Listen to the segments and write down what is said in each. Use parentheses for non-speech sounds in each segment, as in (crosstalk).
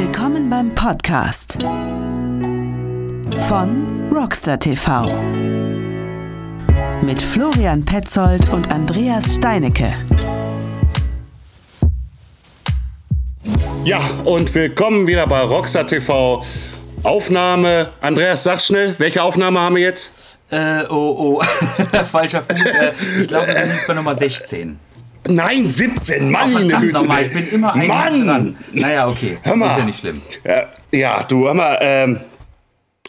Willkommen beim Podcast von Rockstar TV mit Florian Petzold und Andreas Steinecke. Ja, und willkommen wieder bei Rockstar TV. Aufnahme. Andreas, sag schnell, welche Aufnahme haben wir jetzt? Äh, oh, oh, (laughs) falscher Fuß. Äh, ich glaube, das ist bei Nummer 16. Nein, 17, Mann, Ach, Güte. Nochmal, ich bin immer ein Mann. dran. Naja, okay. Hör mal. Ist ja nicht schlimm. Ja, du, hör mal, ähm,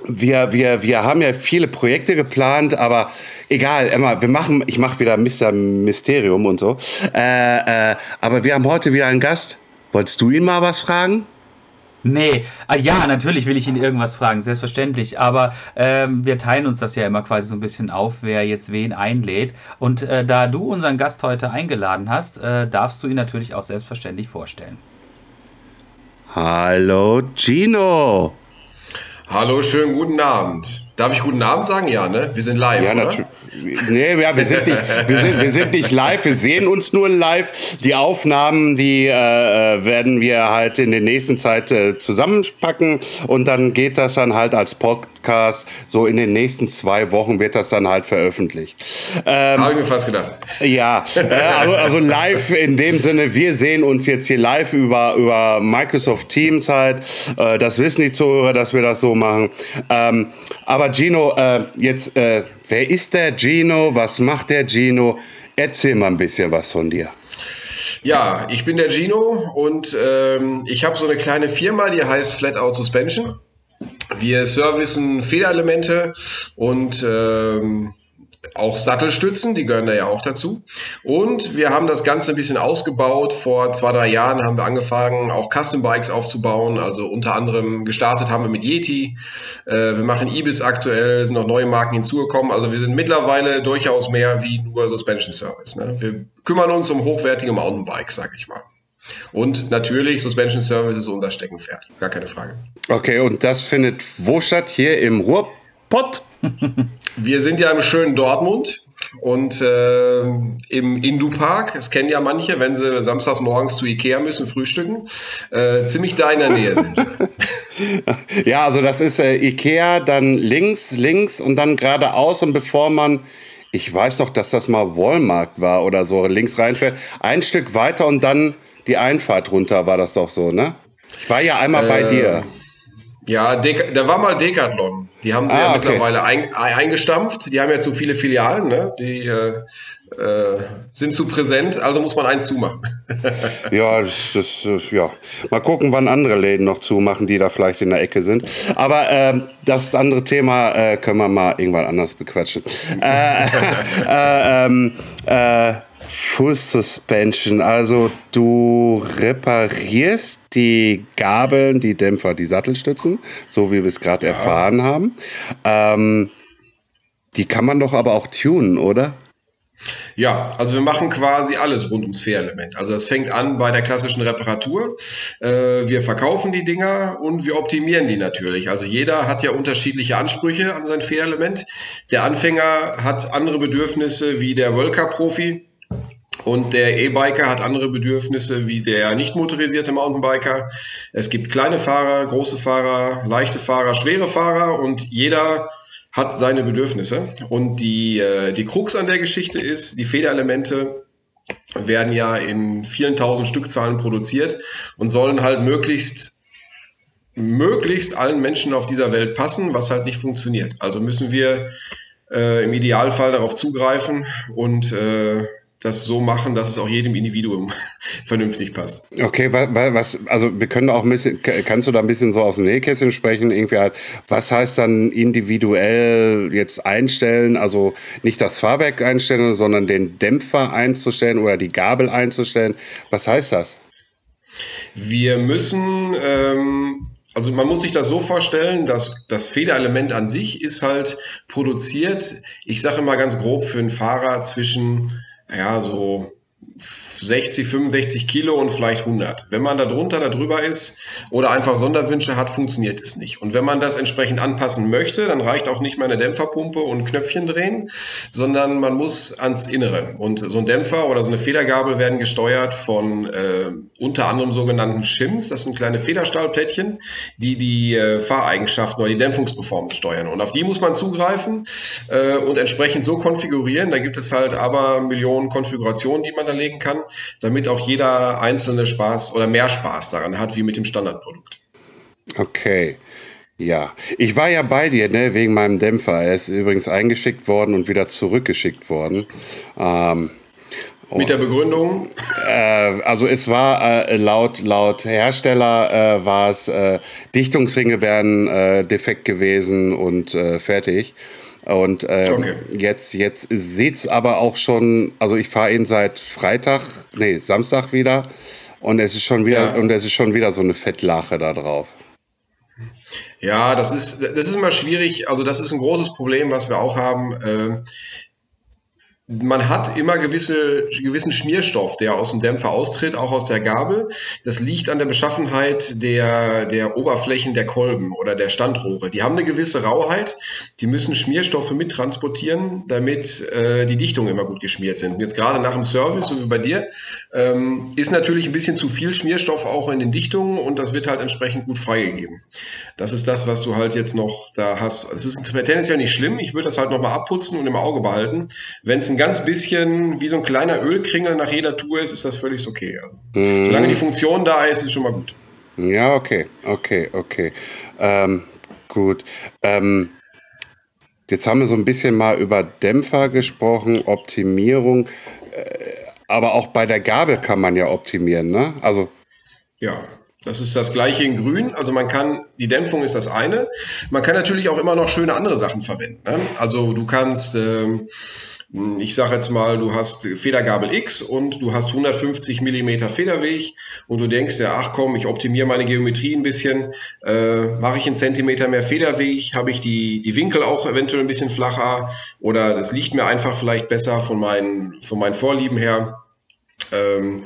wir, wir, wir haben ja viele Projekte geplant, aber egal, Emma, wir machen, ich mache wieder Mr. Mysterium und so. Äh, äh, aber wir haben heute wieder einen Gast. Wolltest du ihn mal was fragen? Nee, ah, ja, natürlich will ich ihn irgendwas fragen, selbstverständlich. Aber ähm, wir teilen uns das ja immer quasi so ein bisschen auf, wer jetzt wen einlädt. Und äh, da du unseren Gast heute eingeladen hast, äh, darfst du ihn natürlich auch selbstverständlich vorstellen. Hallo Gino. Hallo, schönen guten Abend. Darf ich guten Abend sagen? Ja, ne? Wir sind live. Ja, natürlich. Nee, ja, wir sind nicht, wir sind, wir sind nicht live, wir sehen uns nur live. Die Aufnahmen, die äh, werden wir halt in der nächsten Zeit äh, zusammenpacken und dann geht das dann halt als Podcast. So in den nächsten zwei Wochen wird das dann halt veröffentlicht. Ähm, Habe ich mir fast gedacht. Ja, äh, also, also, live in dem Sinne, wir sehen uns jetzt hier live über, über Microsoft Teams halt. Äh, das wissen die Zuhörer, dass wir das so machen. Ähm, aber Gino, äh, jetzt, äh, wer ist der Gino? Was macht der Gino? Erzähl mal ein bisschen was von dir. Ja, ich bin der Gino und ähm, ich habe so eine kleine Firma, die heißt Flatout Suspension. Wir servicen Federelemente und ähm, auch Sattelstützen, die gehören da ja auch dazu. Und wir haben das Ganze ein bisschen ausgebaut. Vor zwei, drei Jahren haben wir angefangen, auch Custom Bikes aufzubauen. Also unter anderem gestartet haben wir mit Yeti. Äh, wir machen Ibis aktuell, sind noch neue Marken hinzugekommen. Also wir sind mittlerweile durchaus mehr wie nur Suspension Service. Ne? Wir kümmern uns um hochwertige Mountainbikes, sag ich mal. Und natürlich, Suspension Service ist unser Steckenpferd. Gar keine Frage. Okay, und das findet wo statt? Hier im Ruhrpott? (laughs) Wir sind ja im schönen Dortmund und äh, im Indu-Park. Das kennen ja manche, wenn sie samstags morgens zu Ikea müssen frühstücken. Äh, ziemlich da in der Nähe sind. (laughs) ja, also das ist äh, Ikea, dann links, links und dann geradeaus und bevor man ich weiß noch, dass das mal Walmart war oder so, links reinfährt. Ein Stück weiter und dann die Einfahrt runter war das doch so, ne? Ich war ja einmal bei äh, dir. Ja, Dek da war mal Decathlon. Die haben sie ah, ja okay. mittlerweile ein, eingestampft. Die haben ja zu viele Filialen, ne? Die äh, äh, sind zu präsent, also muss man eins zumachen. (laughs) ja, das, das, ja, mal gucken, wann andere Läden noch zumachen, die da vielleicht in der Ecke sind. Aber äh, das andere Thema äh, können wir mal irgendwann anders bequatschen. äh, (laughs) äh, ähm, äh, Full Suspension, also du reparierst die Gabeln, die Dämpfer, die Sattelstützen, so wie wir es gerade ja. erfahren haben. Ähm, die kann man doch aber auch tunen, oder? Ja, also wir machen quasi alles rund ums Fährelement. Also das fängt an bei der klassischen Reparatur. Äh, wir verkaufen die Dinger und wir optimieren die natürlich. Also jeder hat ja unterschiedliche Ansprüche an sein Fährelement. Der Anfänger hat andere Bedürfnisse wie der World Cup Profi. Und der E-Biker hat andere Bedürfnisse wie der nicht motorisierte Mountainbiker. Es gibt kleine Fahrer, große Fahrer, leichte Fahrer, schwere Fahrer und jeder hat seine Bedürfnisse. Und die, äh, die Krux an der Geschichte ist, die Federelemente werden ja in vielen tausend Stückzahlen produziert und sollen halt möglichst möglichst allen Menschen auf dieser Welt passen, was halt nicht funktioniert. Also müssen wir äh, im Idealfall darauf zugreifen und äh, das so machen, dass es auch jedem Individuum (laughs) vernünftig passt. Okay, was, also wir können auch ein bisschen, kannst du da ein bisschen so aus dem Nähkästchen sprechen, irgendwie halt, was heißt dann individuell jetzt einstellen, also nicht das Fahrwerk einstellen, sondern den Dämpfer einzustellen oder die Gabel einzustellen, was heißt das? Wir müssen, ähm, also man muss sich das so vorstellen, dass das Federelement an sich ist halt produziert, ich sage mal ganz grob für einen Fahrer zwischen ja, so 60, 65 Kilo und vielleicht 100. Wenn man da drunter, da drüber ist oder einfach Sonderwünsche hat, funktioniert es nicht. Und wenn man das entsprechend anpassen möchte, dann reicht auch nicht mehr eine Dämpferpumpe und Knöpfchen drehen, sondern man muss ans Innere. Und so ein Dämpfer oder so eine Federgabel werden gesteuert von äh, unter anderem sogenannten Shims. Das sind kleine Federstahlplättchen, die die äh, Fahreigenschaften oder die Dämpfungsperformance steuern. Und auf die muss man zugreifen äh, und entsprechend so konfigurieren. Da gibt es halt aber Millionen Konfigurationen, die man da legen kann damit auch jeder einzelne Spaß oder mehr Spaß daran hat, wie mit dem Standardprodukt. Okay. Ja, ich war ja bei dir, ne, wegen meinem Dämpfer. Er ist übrigens eingeschickt worden und wieder zurückgeschickt worden. Ähm, mit der Begründung? Äh, also es war äh, laut, laut Hersteller äh, war es, äh, Dichtungsringe wären äh, defekt gewesen und äh, fertig. Und ähm, okay. jetzt, jetzt sieht es aber auch schon, also ich fahre ihn seit Freitag, nee, Samstag wieder und es ist schon wieder, ja. und es ist schon wieder so eine Fettlache da drauf. Ja, das ist, das ist immer schwierig. Also, das ist ein großes Problem, was wir auch haben. Man hat immer gewisse, gewissen Schmierstoff, der aus dem Dämpfer austritt, auch aus der Gabel. Das liegt an der Beschaffenheit der, der Oberflächen der Kolben oder der Standrohre. Die haben eine gewisse Rauheit, die müssen Schmierstoffe mittransportieren, damit äh, die Dichtungen immer gut geschmiert sind. Jetzt gerade nach dem Service, so wie bei dir, ähm, ist natürlich ein bisschen zu viel Schmierstoff auch in den Dichtungen und das wird halt entsprechend gut freigegeben. Das ist das, was du halt jetzt noch da hast. Es ist tendenziell nicht schlimm. Ich würde das halt nochmal abputzen und im Auge behalten. Wenn es ein ganz bisschen wie so ein kleiner Ölkringel nach jeder Tour ist, ist das völlig okay. Mhm. Solange die Funktion da ist, ist schon mal gut. Ja, okay, okay, okay. Ähm, gut. Ähm, jetzt haben wir so ein bisschen mal über Dämpfer gesprochen, Optimierung. Äh, aber auch bei der Gabel kann man ja optimieren, ne? Also. Ja, das ist das gleiche in Grün. Also man kann, die Dämpfung ist das eine. Man kann natürlich auch immer noch schöne andere Sachen verwenden. Ne? Also du kannst. Ähm, ich sage jetzt mal, du hast Federgabel X und du hast 150 Millimeter Federweg und du denkst ja, ach komm, ich optimiere meine Geometrie ein bisschen, äh, mache ich einen Zentimeter mehr Federweg, habe ich die, die Winkel auch eventuell ein bisschen flacher oder das liegt mir einfach vielleicht besser von meinen, von meinen Vorlieben her. Ähm,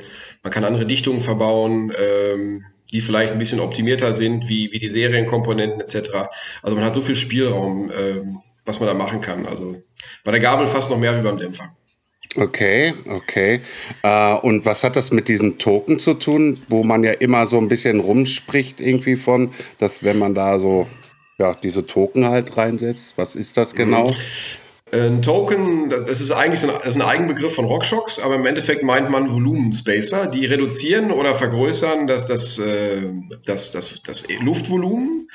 man kann andere Dichtungen verbauen. Ähm, die vielleicht ein bisschen optimierter sind, wie, wie die Serienkomponenten etc. Also man hat so viel Spielraum, ähm, was man da machen kann. Also bei der Gabel fast noch mehr wie beim Dämpfer. Okay, okay. Äh, und was hat das mit diesen Token zu tun, wo man ja immer so ein bisschen rumspricht irgendwie von, dass wenn man da so ja, diese Token halt reinsetzt, was ist das genau? Ein Token, das ist eigentlich so ein, das ist ein Eigenbegriff von RockShox, aber im Endeffekt meint man Volumenspacer. Die reduzieren oder vergrößern das, das, äh, das, das, das Luftvolumen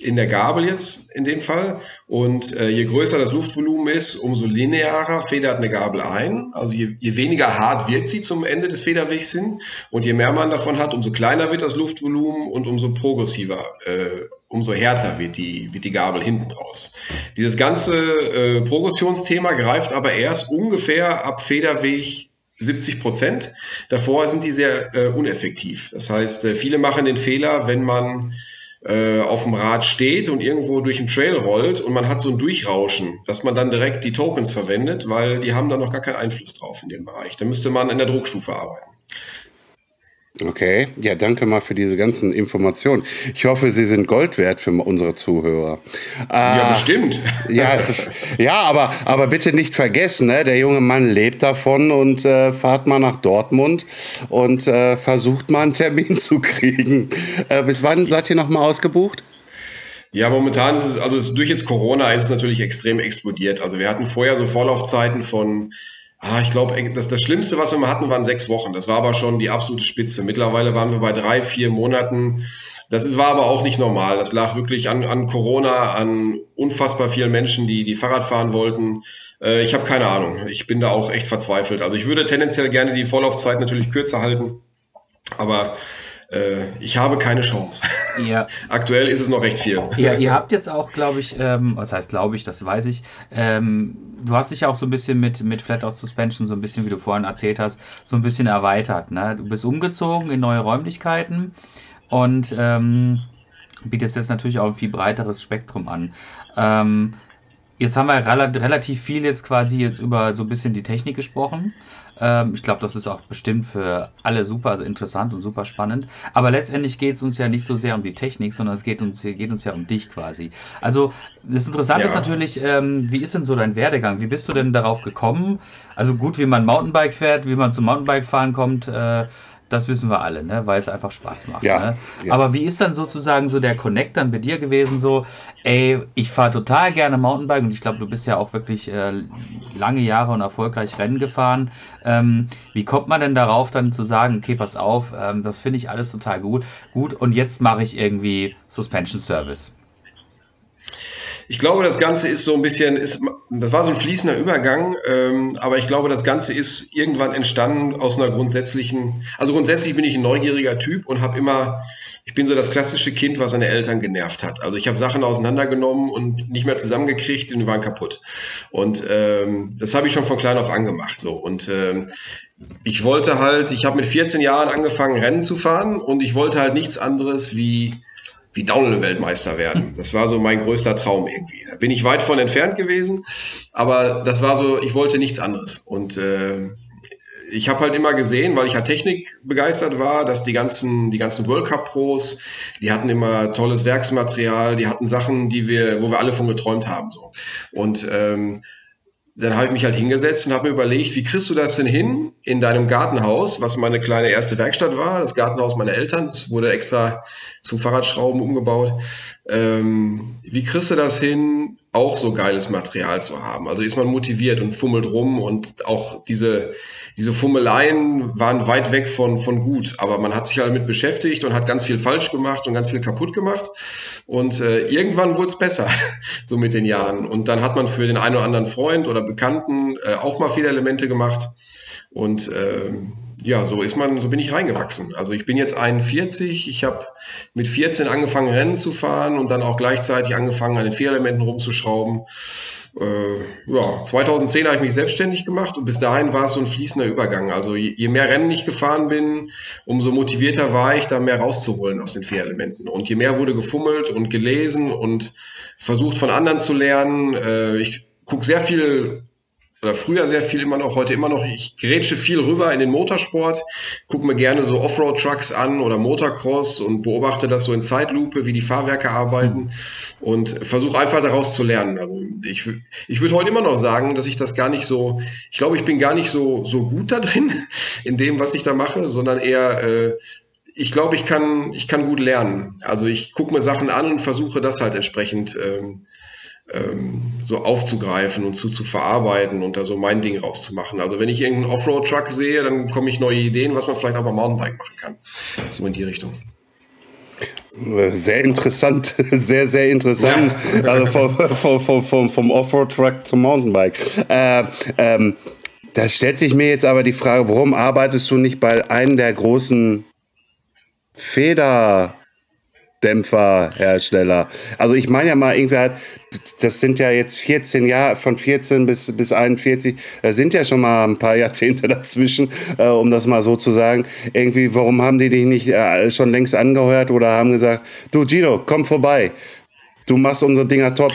in der Gabel jetzt in dem Fall. Und äh, je größer das Luftvolumen ist, umso linearer federt eine Gabel ein. Also je, je weniger hart wird sie zum Ende des Federwegs hin. Und je mehr man davon hat, umso kleiner wird das Luftvolumen und umso progressiver äh, umso härter wird die, wird die Gabel hinten raus. Dieses ganze äh, Progressionsthema greift aber erst ungefähr ab Federweg 70 Prozent. Davor sind die sehr äh, uneffektiv. Das heißt, äh, viele machen den Fehler, wenn man äh, auf dem Rad steht und irgendwo durch den Trail rollt und man hat so ein Durchrauschen, dass man dann direkt die Tokens verwendet, weil die haben da noch gar keinen Einfluss drauf in dem Bereich. Da müsste man in der Druckstufe arbeiten. Okay, ja, danke mal für diese ganzen Informationen. Ich hoffe, sie sind Gold wert für unsere Zuhörer. Ja, äh, bestimmt. (laughs) Ja, ja aber, aber bitte nicht vergessen, ne? der junge Mann lebt davon und äh, fahrt mal nach Dortmund und äh, versucht mal einen Termin (laughs) zu kriegen. Äh, bis wann seid ihr nochmal ausgebucht? Ja, momentan ist es, also es, durch jetzt Corona ist es natürlich extrem explodiert. Also wir hatten vorher so Vorlaufzeiten von Ah, ich glaube, das, das Schlimmste, was wir mal hatten, waren sechs Wochen. Das war aber schon die absolute Spitze. Mittlerweile waren wir bei drei, vier Monaten. Das war aber auch nicht normal. Das lag wirklich an, an Corona, an unfassbar vielen Menschen, die, die Fahrrad fahren wollten. Äh, ich habe keine Ahnung. Ich bin da auch echt verzweifelt. Also ich würde tendenziell gerne die Vorlaufzeit natürlich kürzer halten. Aber ich habe keine Chance. (laughs) Ja. Aktuell ist es noch recht viel. Ja, ihr habt jetzt auch, glaube ich, ähm, was heißt glaube ich, das weiß ich, ähm, du hast dich ja auch so ein bisschen mit, mit Flatout Suspension, so ein bisschen, wie du vorhin erzählt hast, so ein bisschen erweitert. Ne? Du bist umgezogen in neue Räumlichkeiten und ähm, bietest jetzt natürlich auch ein viel breiteres Spektrum an. Ähm, jetzt haben wir relativ viel jetzt quasi jetzt über so ein bisschen die Technik gesprochen. Ähm, ich glaube, das ist auch bestimmt für alle super interessant und super spannend. Aber letztendlich geht es uns ja nicht so sehr um die Technik, sondern es geht uns, geht uns ja um dich quasi. Also das Interessante ja. ist natürlich, ähm, wie ist denn so dein Werdegang? Wie bist du denn darauf gekommen? Also gut, wie man Mountainbike fährt, wie man zum Mountainbike fahren kommt. Äh, das wissen wir alle, ne? weil es einfach Spaß macht. Ja, ne? ja, Aber wie ist dann sozusagen so der Connect dann bei dir gewesen? So, ey, ich fahre total gerne Mountainbike und ich glaube, du bist ja auch wirklich äh, lange Jahre und erfolgreich Rennen gefahren. Ähm, wie kommt man denn darauf, dann zu sagen, okay, pass auf, ähm, das finde ich alles total gut, gut und jetzt mache ich irgendwie Suspension Service? Ich glaube, das Ganze ist so ein bisschen, ist, das war so ein fließender Übergang, ähm, aber ich glaube, das Ganze ist irgendwann entstanden aus einer grundsätzlichen, also grundsätzlich bin ich ein neugieriger Typ und habe immer, ich bin so das klassische Kind, was seine Eltern genervt hat. Also ich habe Sachen auseinandergenommen und nicht mehr zusammengekriegt und die waren kaputt. Und ähm, das habe ich schon von klein auf angemacht. So. Und ähm, ich wollte halt, ich habe mit 14 Jahren angefangen, Rennen zu fahren und ich wollte halt nichts anderes wie wie Downhill-Weltmeister werden. (laughs) Das war so mein größter Traum irgendwie. Da bin ich weit von entfernt gewesen, aber das war so, ich wollte nichts anderes. Und äh, ich habe halt immer gesehen, weil ich halt Technik begeistert war, dass die ganzen, die ganzen World Cup Pros, die hatten immer tolles Werksmaterial, die hatten Sachen, die wir, wo wir alle von geträumt haben. So. Und ähm, dann habe ich mich halt hingesetzt und habe mir überlegt, wie kriegst du das denn hin in deinem Gartenhaus, was meine kleine erste Werkstatt war, das Gartenhaus meiner Eltern, das wurde extra zum Fahrradschrauben umgebaut. Ähm, wie kriegst du das hin, auch so geiles Material zu haben? Also ist man motiviert und fummelt rum und auch diese, diese Fummeleien waren weit weg von, von gut, aber man hat sich halt mit beschäftigt und hat ganz viel falsch gemacht und ganz viel kaputt gemacht. Und äh, irgendwann wurde es besser, (laughs) so mit den Jahren. Und dann hat man für den einen oder anderen Freund oder Bekannten äh, auch mal Fehlerelemente gemacht. Und äh, ja, so ist man, so bin ich reingewachsen. Also ich bin jetzt 41, ich habe mit 14 angefangen, Rennen zu fahren und dann auch gleichzeitig angefangen, an den Fehlelementen rumzuschrauben äh, ja, 2010 habe ich mich selbstständig gemacht und bis dahin war es so ein fließender Übergang. Also je, je, mehr Rennen ich gefahren bin, umso motivierter war ich, da mehr rauszuholen aus den Fehlelementen. Und je mehr wurde gefummelt und gelesen und versucht von anderen zu lernen. Äh, ich gucke sehr viel oder früher sehr viel immer noch, heute immer noch. Ich grätsche viel rüber in den Motorsport, gucke mir gerne so Offroad-Trucks an oder Motocross und beobachte das so in Zeitlupe, wie die Fahrwerke arbeiten und versuche einfach daraus zu lernen. Also ich, ich würde heute immer noch sagen, dass ich das gar nicht so, ich glaube, ich bin gar nicht so, so gut da drin, (laughs) in dem, was ich da mache, sondern eher, äh, ich glaube, ich kann, ich kann gut lernen. Also ich gucke mir Sachen an und versuche das halt entsprechend ähm, ähm, so aufzugreifen und zu, zu verarbeiten und da so mein Ding rauszumachen. Also wenn ich irgendeinen Offroad-Truck sehe, dann komme ich neue Ideen, was man vielleicht auch beim Mountainbike machen kann. So in die Richtung. Sehr interessant, (laughs) sehr, sehr interessant. Ja. (laughs) Also vom, vom, vom, vom Offroad-Truck zum Mountainbike. Äh, ähm, da stellt sich mir jetzt aber die Frage, warum arbeitest du nicht bei einem der großen Feder- Dämpferhersteller. Also ich meine ja mal irgendwie halt, das sind ja jetzt 14 Jahre, von 14 bis, bis 41, da sind ja schon mal ein paar Jahrzehnte (laughs) dazwischen, äh, um das mal so zu sagen. Irgendwie, warum haben die dich nicht äh, schon längst angehört oder haben gesagt, du Gino, komm vorbei, du machst unsere Dinger top.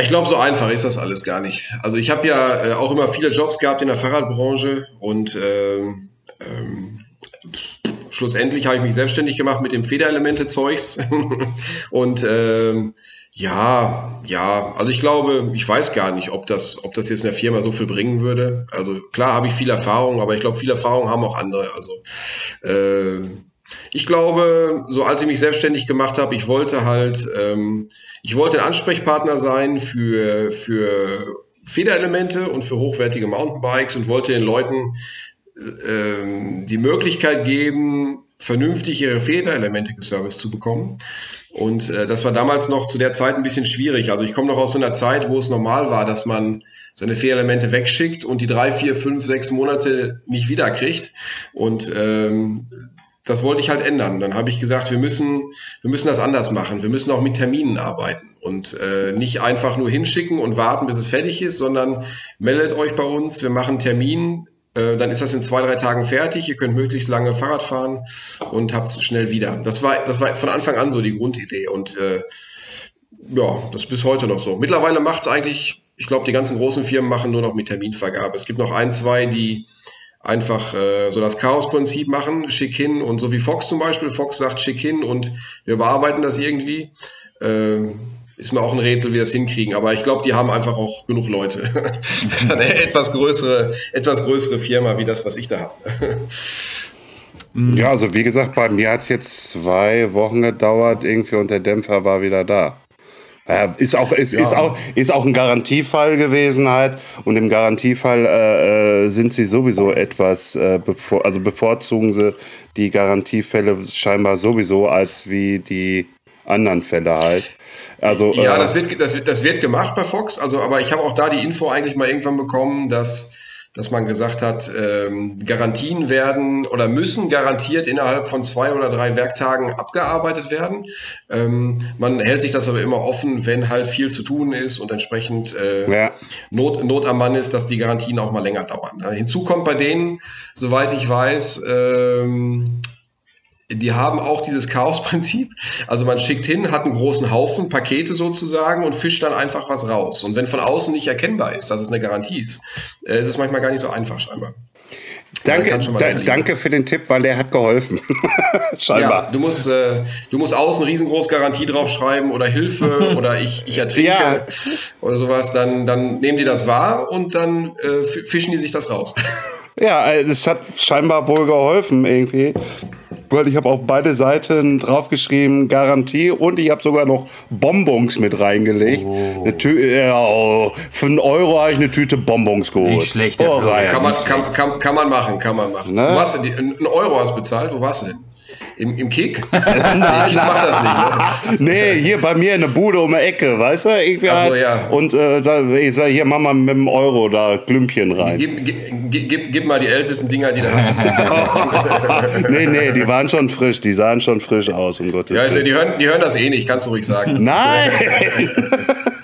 Ich glaube, so einfach ist das alles gar nicht. Also ich habe ja äh, auch immer viele Jobs gehabt in der Fahrradbranche und ähm, ähm, schlussendlich habe ich mich selbstständig gemacht mit dem Federelemente-Zeugs. (laughs) und ähm, ja, ja, also ich glaube, ich weiß gar nicht, ob das, ob das jetzt in der Firma so viel bringen würde. Also klar habe ich viel Erfahrung, aber ich glaube, viel Erfahrung haben auch andere. Also äh, ich glaube, so als ich mich selbstständig gemacht habe, ich wollte halt, ähm, ich wollte ein Ansprechpartner sein für, für Federelemente und für hochwertige Mountainbikes und wollte den Leuten die Möglichkeit geben, vernünftig ihre Federelemente geserviced zu bekommen. Und äh, das war damals noch zu der Zeit ein bisschen schwierig. Also ich komme noch aus so einer Zeit, wo es normal war, dass man seine Federelemente wegschickt und die drei, vier, fünf, sechs Monate nicht wiederkriegt. Und ähm, das wollte ich halt ändern. Dann habe ich gesagt, wir müssen, wir müssen das anders machen. Wir müssen auch mit Terminen arbeiten und äh, nicht einfach nur hinschicken und warten, bis es fertig ist, sondern meldet euch bei uns. Wir machen Termin dann ist das in zwei, drei Tagen fertig. Ihr könnt möglichst lange Fahrrad fahren und habt es schnell wieder. Das war, das war von Anfang an so die Grundidee und äh, ja, das ist bis heute noch so. Mittlerweile macht es eigentlich ich glaube, die ganzen großen Firmen machen nur noch mit Terminvergabe. Es gibt noch ein, zwei, die einfach äh, so das Chaos-Prinzip machen, schick hin und so wie Fox zum Beispiel. Fox sagt schick hin und wir bearbeiten das irgendwie. Äh, ist mir auch ein Rätsel, wie wir das hinkriegen. Aber ich glaube, die haben einfach auch genug Leute. (laughs) das ist eine etwas größere, etwas größere Firma wie das, was ich da habe. Ja, also wie gesagt, bei mir hat es jetzt zwei Wochen gedauert, irgendwie und der Dämpfer war wieder da. Ja, ist auch, ist, ja. ist, auch, ist auch ein Garantiefall gewesen halt. Und im Garantiefall äh, äh, sind sie sowieso etwas, äh, bevor, also bevorzugen sie die Garantiefälle scheinbar sowieso als wie die anderen Fälle halt. Also, ja, äh, das, wird, das, das wird gemacht bei Fox, also, aber ich habe auch da die Info eigentlich mal irgendwann bekommen, dass dass man gesagt hat, ähm, Garantien werden oder müssen garantiert innerhalb von zwei oder drei Werktagen abgearbeitet werden. Ähm, man hält sich das aber immer offen, wenn halt viel zu tun ist und entsprechend äh, ja. Not, Not am Mann ist, dass die Garantien auch mal länger dauern. Hinzu kommt bei denen, soweit ich weiß, ähm, die haben auch dieses Chaos-Prinzip. Also man schickt hin, hat einen großen Haufen Pakete sozusagen und fischt dann einfach was raus. Und wenn von außen nicht erkennbar ist, dass es eine Garantie ist, äh, ist es manchmal gar nicht so einfach scheinbar. Danke, da, danke für den Tipp, weil der hat geholfen. (laughs) scheinbar. Ja, du musst, äh, du musst außen riesengroß Garantie draufschreiben oder Hilfe (laughs) oder ich, ich ertrinke ja. oder sowas. Dann, dann nehmen die das wahr und dann äh, fischen die sich das raus. Ja, äh, es hat scheinbar wohl geholfen irgendwie. Weil ich habe auf beide Seiten draufgeschrieben Garantie und ich habe sogar noch Bonbons mit reingelegt. Oh. Eine Tü ja, oh, für einen Euro habe ich eine Tüte Bonbons geholt. Nicht schlecht. Oh, kann, man, kann, kann, kann man machen, kann man machen. Ne? Wo hast du die, einen Euro hast bezahlt, wo warst du denn? Im, im Kick? (laughs) nein, nee, Kick macht das nicht. Ne? Nee, hier bei mir in der Bude um die Ecke, weißt du? Irgendwie Ach so, halt. ja. Und äh, da, ich sage, hier, mach mal mit dem Euro da Glümpchen rein. Gib, gib, gib, gib mal die ältesten Dinger, die du hast. (laughs) nee, nee, die waren schon frisch, die sahen schon frisch aus, um Gottes Willen. Ja, also, die, hören, die hören das eh nicht, kannst du ruhig sagen. Nein! (laughs)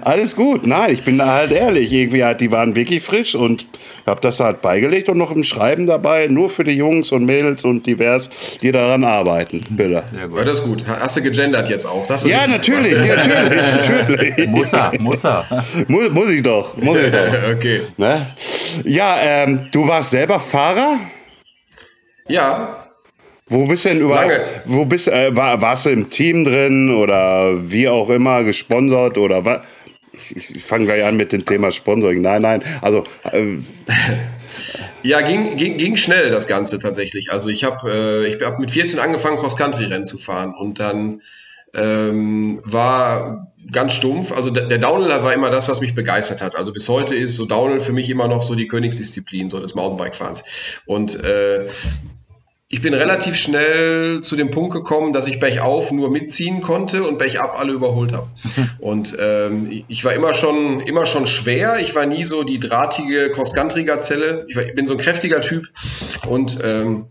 Alles gut, nein, ich bin da halt ehrlich. Irgendwie halt, die waren wirklich frisch und habe das halt beigelegt und noch im Schreiben dabei, nur für die Jungs und Mädels und divers, die daran arbeiten. Bitte. Ja, das ist gut. Hast du gegendert jetzt auch? ja, natürlich, natürlich, (laughs) natürlich. Muss er, muss er. Muss, muss ich doch, muss ich doch. (laughs) okay. Ne? Ja, ähm, du warst selber Fahrer? Ja, wo bist du denn überall? Lange. Wo bist äh, war, warst du im Team drin oder wie auch immer gesponsert oder was? Ich, ich fange gleich an mit dem Thema Sponsoring. Nein, nein. Also äh, (laughs) ja, ging, ging, ging schnell das Ganze tatsächlich. Also ich habe äh, ich hab mit 14 angefangen, Cross-Country-Rennen zu fahren und dann ähm, war ganz stumpf. Also der, der Downhill war immer das, was mich begeistert hat. Also bis heute ist so Downhill für mich immer noch so die Königsdisziplin, so des Mountainbike-Fahrens. Und äh, ich bin relativ schnell zu dem Punkt gekommen, dass ich Bergauf nur mitziehen konnte und Bergab alle überholt habe. (laughs) und ähm, ich war immer schon, immer schon schwer. Ich war nie so die drahtige Cross-Country-Gazelle. Ich, ich bin so ein kräftiger Typ und ähm,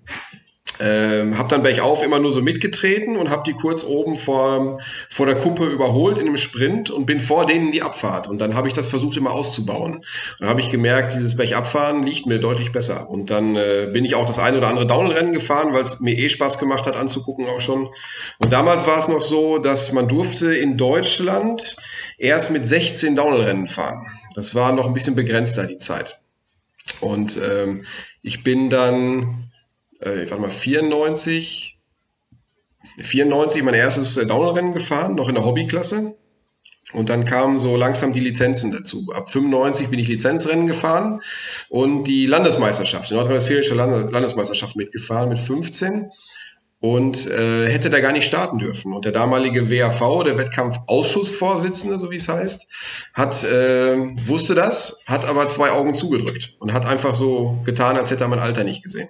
ähm, habe dann bergauf immer nur so mitgetreten und habe die kurz oben vor, vor der Kuppe überholt in einem Sprint und bin vor denen in die Abfahrt. Und dann habe ich das versucht immer auszubauen. Dann habe ich gemerkt, dieses Bergabfahren liegt mir deutlich besser. Und dann äh, bin ich auch das eine oder andere Downrennen gefahren, weil es mir eh Spaß gemacht hat anzugucken auch schon. Und damals war es noch so, dass man durfte in Deutschland erst mit 16 Downrennen fahren. Das war noch ein bisschen begrenzter die Zeit. Und ähm, ich bin dann äh, warte mal, 94, 94 mein erstes äh, Downrennen gefahren, noch in der Hobbyklasse. Und dann kamen so langsam die Lizenzen dazu. Ab 95 bin ich Lizenzrennen gefahren und die Landesmeisterschaft, die nordrhein-westfälische Landesmeisterschaft mitgefahren mit 15 und äh, hätte da gar nicht starten dürfen. Und der damalige WAV, der Wettkampfausschussvorsitzende, so wie es heißt, hat, äh, wusste das, hat aber zwei Augen zugedrückt und hat einfach so getan, als hätte er mein Alter nicht gesehen.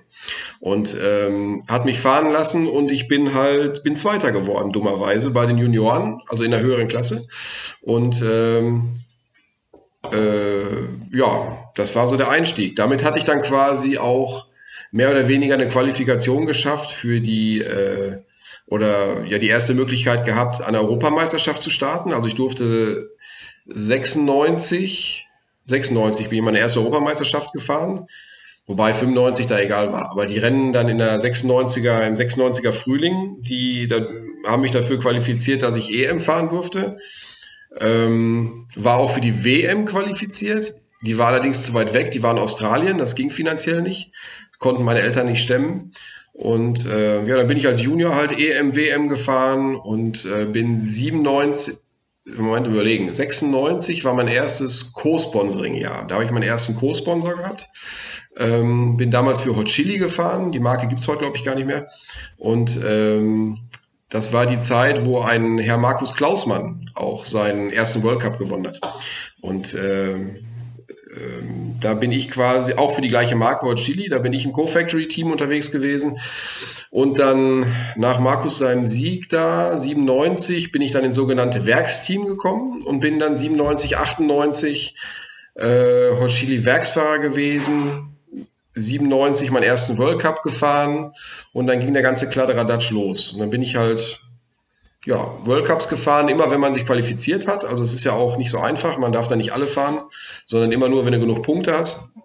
Und ähm, hat mich fahren lassen und ich bin halt, bin Zweiter geworden, dummerweise, bei den Junioren, also in der höheren Klasse. Und ähm, äh, ja, das war so der Einstieg. Damit hatte ich dann quasi auch mehr oder weniger eine Qualifikation geschafft für die äh, oder ja die erste Möglichkeit gehabt, der Europameisterschaft zu starten. Also ich durfte 96, 96 bin ich meine erste Europameisterschaft gefahren, wobei 95 da egal war. Aber die Rennen dann in der 96er, im 96er Frühling, die da, haben mich dafür qualifiziert, dass ich EM fahren durfte. Ähm, war auch für die WM qualifiziert. Die war allerdings zu weit weg. Die war in Australien. Das ging finanziell nicht. Konnten meine Eltern nicht stemmen. Und äh, ja, dann bin ich als Junior halt EM, WM gefahren und äh, bin 97, Moment überlegen, 96 war mein erstes Co-Sponsoring-Jahr. Da habe ich meinen ersten Co-Sponsor gehabt. Ähm, bin damals für Hot Chili gefahren. Die Marke gibt es heute, glaube ich, gar nicht mehr. Und ähm, das war die Zeit, wo ein Herr Markus Klausmann auch seinen ersten World Cup gewonnen hat. Und ähm, ähm, da bin ich quasi auch für die gleiche Marke Hot Chili, da bin ich im Co-Factory-Team unterwegs gewesen. Und dann nach Markus seinem Sieg da, 97, bin ich dann ins sogenannte Werksteam gekommen und bin dann 97, 98 äh, Hot Chili Werksfahrer gewesen. 97 meinen ersten World Cup gefahren und dann ging der ganze Kladderadatsch los. Und dann bin ich halt ja, World Cups gefahren, immer wenn man sich qualifiziert hat. Also es ist ja auch nicht so einfach, man darf da nicht alle fahren, sondern immer nur, wenn du genug Punkte hast.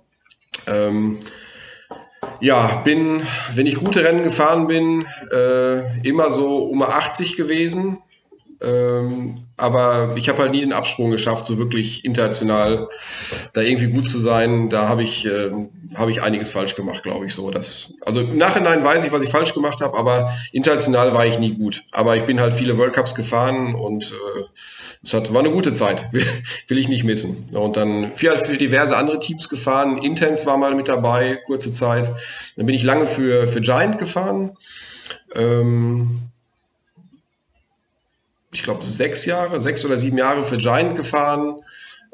Ähm, ja, bin, wenn ich gute Rennen gefahren bin, äh, immer so um 80 gewesen. Ähm, aber ich habe halt nie den Absprung geschafft, so wirklich international da irgendwie gut zu sein. Da habe ich, äh, hab ich einiges falsch gemacht, glaube ich so. Dass, also im Nachhinein weiß ich, was ich falsch gemacht habe, aber international war ich nie gut. Aber ich bin halt viele World Cups gefahren und äh, es hat, war eine gute Zeit, will, (laughs) will ich nicht missen. Und dann für, für diverse andere Teams gefahren. Intense war mal mit dabei, kurze Zeit. Dann bin ich lange für, für Giant gefahren. Ähm, ich glaube, sechs Jahre, sechs oder sieben Jahre für Giant gefahren.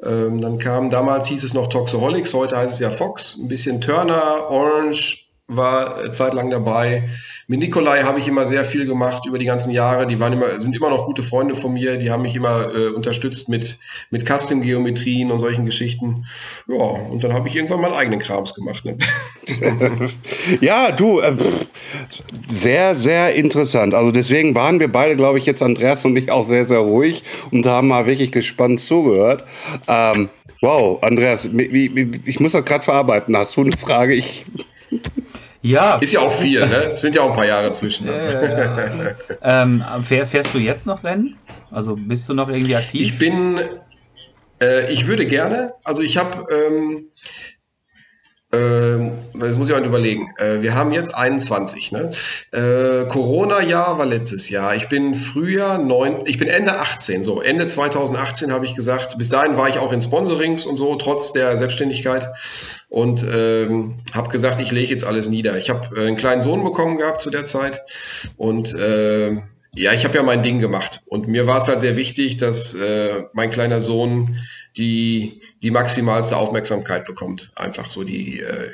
Ähm, dann kam damals, hieß es noch Toxoholics, heute heißt es ja Fox. Ein bisschen Turner, Orange war zeitlang dabei. Mit Nikolai habe ich immer sehr viel gemacht über die ganzen Jahre. Die waren immer, sind immer noch gute Freunde von mir. Die haben mich immer äh, unterstützt mit, mit Custom-Geometrien und solchen Geschichten. Ja, und dann habe ich irgendwann mal eigenen Krams gemacht. Ne? (laughs) ja, du, äh, sehr, sehr interessant. Also deswegen waren wir beide, glaube ich, jetzt Andreas und ich auch sehr, sehr ruhig und haben mal wirklich gespannt zugehört. Ähm, wow, Andreas, ich muss das gerade verarbeiten. Hast du eine Frage? Ich ja. Ist ja auch viel, ne? (laughs) Sind ja auch ein paar Jahre zwischen. Ne? (laughs) ähm, fährst du jetzt noch Rennen? Also bist du noch irgendwie aktiv? Ich bin, äh, ich würde gerne, also ich habe, ähm, äh, das muss ich mal überlegen. Äh, wir haben jetzt 21, ne? Äh, Corona-Jahr war letztes Jahr. Ich bin Frühjahr 9, ich bin Ende 18, so Ende 2018 habe ich gesagt. Bis dahin war ich auch in Sponsorings und so, trotz der Selbstständigkeit und ähm, habe gesagt, ich lege jetzt alles nieder. Ich habe äh, einen kleinen Sohn bekommen gehabt zu der Zeit und äh, ja, ich habe ja mein Ding gemacht und mir war es halt sehr wichtig, dass äh, mein kleiner Sohn die die maximalste Aufmerksamkeit bekommt. Einfach so die äh,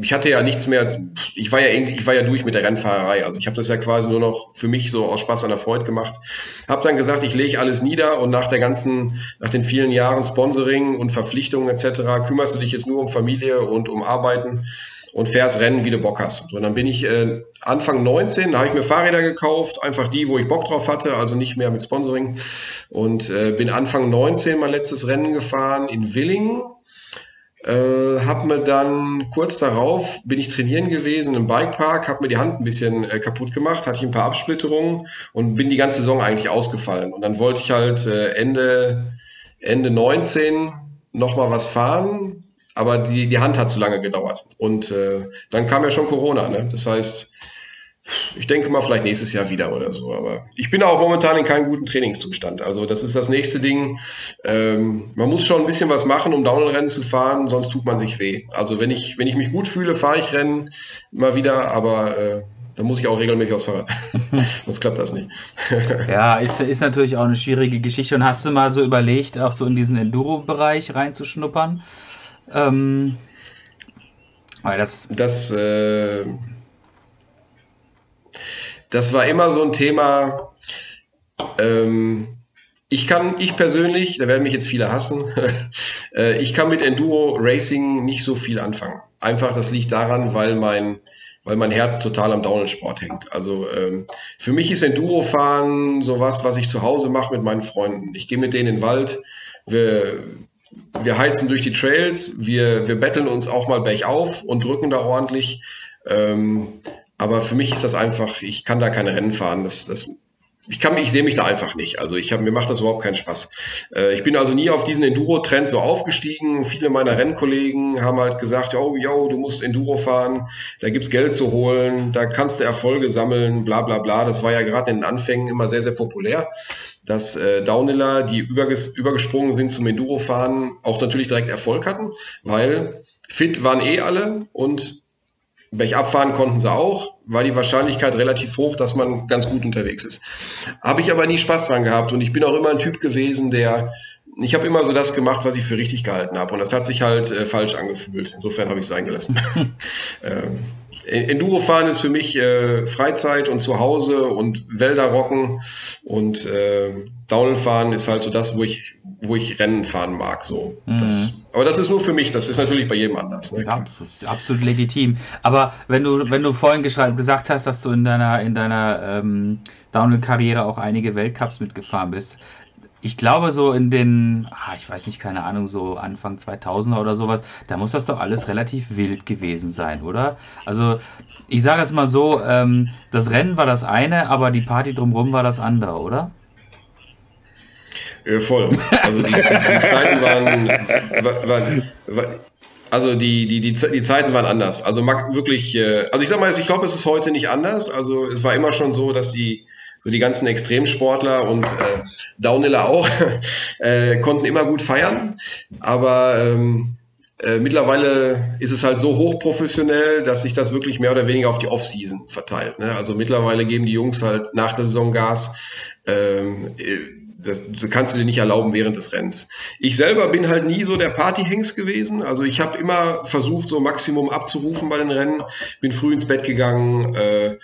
ich hatte ja nichts mehr, ich war ja ich war ja durch mit der Rennfahrerei. Also ich habe das ja quasi nur noch für mich so aus Spaß an der Freude gemacht. Habe dann gesagt, ich lege alles nieder und nach der ganzen, nach den vielen Jahren Sponsoring und Verpflichtungen etc. kümmerst du dich jetzt nur um Familie und um Arbeiten und fährst Rennen, wie du Bock hast. Und dann bin ich äh, Anfang 19, da habe ich mir Fahrräder gekauft, einfach die, wo ich Bock drauf hatte, also nicht mehr mit Sponsoring. Und äh, bin Anfang 19 mein letztes Rennen gefahren in Willingen äh, habe mir dann kurz darauf bin ich trainieren gewesen im Bikepark, habe mir die Hand ein bisschen äh, kaputt gemacht, hatte ich ein paar Absplitterungen und bin die ganze Saison eigentlich ausgefallen. Und dann wollte ich halt äh, Ende, Ende 19 nochmal was fahren, aber die, die Hand hat zu lange gedauert. Und äh, dann kam ja schon Corona. Ne? Das heißt, ich denke mal vielleicht nächstes Jahr wieder oder so. Aber ich bin auch momentan in keinem guten Trainingszustand. Also das ist das nächste Ding. Ähm, man muss schon ein bisschen was machen, um Downhill-Rennen zu fahren, sonst tut man sich weh. Also wenn ich, wenn ich mich gut fühle, fahre ich Rennen mal wieder, aber äh, dann muss ich auch regelmäßig aufs Fahrrad. (laughs) sonst klappt das nicht. ja, ist, ist natürlich auch eine schwierige Geschichte. Und hast du mal so überlegt, auch so in diesen Enduro-Bereich reinzuschnuppern? Ähm, weil das... Das... Äh, das war immer so ein Thema. Ähm, ich kann, ich persönlich, da werden mich jetzt viele hassen, (laughs) äh, ich kann mit Enduro Racing nicht so viel anfangen. Einfach, das liegt daran, weil mein, weil mein Herz total am Downhill-Sport hängt. Also ähm, für mich ist Enduro-Fahren sowas, was ich zu Hause mache mit meinen Freunden. Ich gehe mit denen in den Wald, wir, wir heizen durch die Trails, wir, wir betteln uns auch mal bergauf und drücken da ordentlich. Ähm, aber für mich ist das einfach, ich kann da keine Rennen fahren. Das, das, ich kann, ich sehe mich da einfach nicht. Also ich habe mir macht das überhaupt keinen Spaß. Äh, ich bin also nie auf diesen Enduro-Trend so aufgestiegen. Viele meiner Rennkollegen haben halt gesagt, oh, yo, du musst Enduro fahren, da gibt's Geld zu holen, da kannst du Erfolge sammeln, bla bla bla. Das war ja gerade in den Anfängen immer sehr, sehr populär, dass äh, Downhiller, die überges übergesprungen sind zum Enduro-Fahren, auch natürlich direkt Erfolg hatten, weil fit waren eh alle und Bergab fahren konnten sie auch, war die Wahrscheinlichkeit relativ hoch, dass man ganz gut unterwegs ist. Habe ich aber nie Spaß dran gehabt und ich bin auch immer ein Typ gewesen, der, ich habe immer so das gemacht, was ich für richtig gehalten habe und das hat sich halt äh, falsch angefühlt. Insofern habe ich es sein gelassen. (laughs) ähm, Enduro fahren ist für mich äh, Freizeit und Zuhause und Wälder rocken und äh, Downhill fahren ist halt so das, wo ich, wo ich Rennen fahren mag. So. Mhm. Das, aber das ist nur für mich, das ist natürlich bei jedem anders. Ne? Ja, absolut legitim. Aber wenn du, wenn du vorhin gesagt hast, dass du in deiner, in deiner ähm, Downhill-Karriere auch einige Weltcups mitgefahren bist, ich glaube, so in den, ah, ich weiß nicht, keine Ahnung, so Anfang 2000er oder sowas, da muss das doch alles relativ wild gewesen sein, oder? Also, ich sage jetzt mal so, ähm, das Rennen war das eine, aber die Party drumherum war das andere, oder? Äh, voll. Also die, die, die Zeiten waren, waren, waren also die, die, die, die Zeiten waren anders. Also wirklich, äh, also ich sag mal, ich glaube, es ist heute nicht anders. Also es war immer schon so, dass die so die ganzen Extremsportler und äh, Downhiller auch, (laughs) äh, konnten immer gut feiern. Aber ähm, äh, mittlerweile ist es halt so hochprofessionell, dass sich das wirklich mehr oder weniger auf die Offseason verteilt. Ne? Also mittlerweile geben die Jungs halt nach der Saison Gas. Ähm, äh, das, kannst du dir nicht erlauben während des Rennens. Ich selber bin halt nie so der Partyhengst gewesen. Also ich habe immer versucht, so Maximum abzurufen bei den Rennen. Bin früh ins Bett gegangen, äh,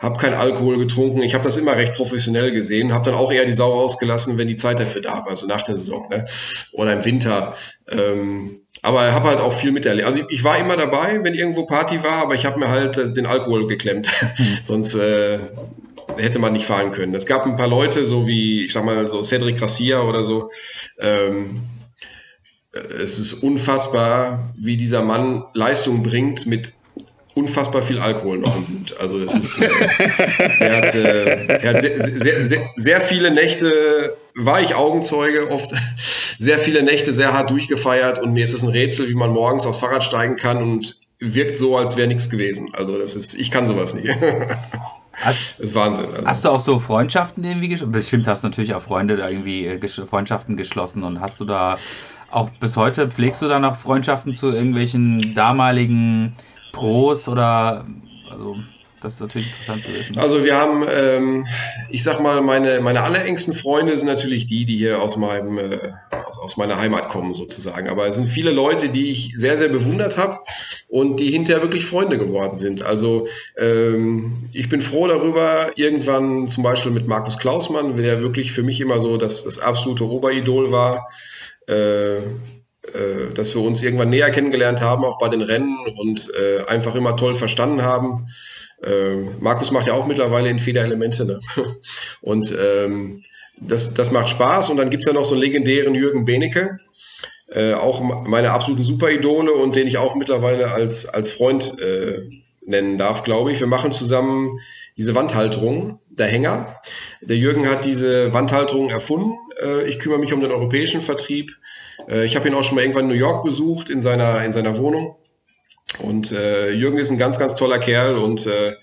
habe kein Alkohol getrunken. Ich habe das immer recht professionell gesehen. Habe dann auch eher die Sau ausgelassen, wenn die Zeit dafür da war, also nach der Saison ne? oder im Winter. Ähm, aber habe halt auch viel miterlebt. Also ich, ich, war immer dabei, wenn irgendwo Party war, aber ich habe mir halt äh, den Alkohol geklemmt. (laughs) Sonst äh, hätte man nicht fahren können. Es gab ein paar Leute, so wie, ich sag mal, so Cedric Garcia oder so. Ähm, es ist unfassbar, wie dieser Mann Leistung bringt mit unfassbar viel Alkohol noch im Blut. Also es ist, äh, er hat, äh, er hat sehr, sehr, sehr, sehr, viele Nächte, war ich Augenzeuge oft, (laughs) sehr viele Nächte sehr hart durchgefeiert und mir ist es ein Rätsel, wie man morgens aufs Fahrrad steigen kann und wirkt so, als wäre nichts gewesen. Also das ist, ich kann sowas nicht. (laughs) Hast, das ist Wahnsinn. Also. Hast du auch so Freundschaften irgendwie geschlossen? Bestimmt hast du natürlich auch Freunde da irgendwie äh, Freundschaften geschlossen und hast du da auch bis heute pflegst du da noch Freundschaften zu irgendwelchen damaligen Pros oder also das ist natürlich interessant zu wissen. Also wir haben, ähm, ich sag mal, meine, meine allerengsten Freunde sind natürlich die, die hier aus meinem, äh, aus meiner Heimat kommen sozusagen. Aber es sind viele Leute, die ich sehr, sehr bewundert habe und die hinterher wirklich Freunde geworden sind. Also ähm, ich bin froh darüber, irgendwann zum Beispiel mit Markus Klausmann, der wirklich für mich immer so das, das absolute Oberidol war. Äh, äh, dass wir uns irgendwann näher kennengelernt haben, auch bei den Rennen und äh, einfach immer toll verstanden haben. Äh, Markus macht ja auch mittlerweile in Federelemente. Ne? (laughs) Und ähm, das, das macht Spaß. Und dann gibt es ja noch so einen legendären Jürgen Benecke, äh, auch meine absoluten Superidole und den ich auch mittlerweile als, als Freund äh, nennen darf, glaube ich. Wir machen zusammen diese Wandhalterung, der Hänger. Der Jürgen hat diese Wandhalterung erfunden. Äh, ich kümmere mich um den europäischen Vertrieb. Äh, ich habe ihn auch schon mal irgendwann in New York besucht, in seiner, in seiner Wohnung. Und äh, Jürgen ist ein ganz, ganz toller Kerl und äh,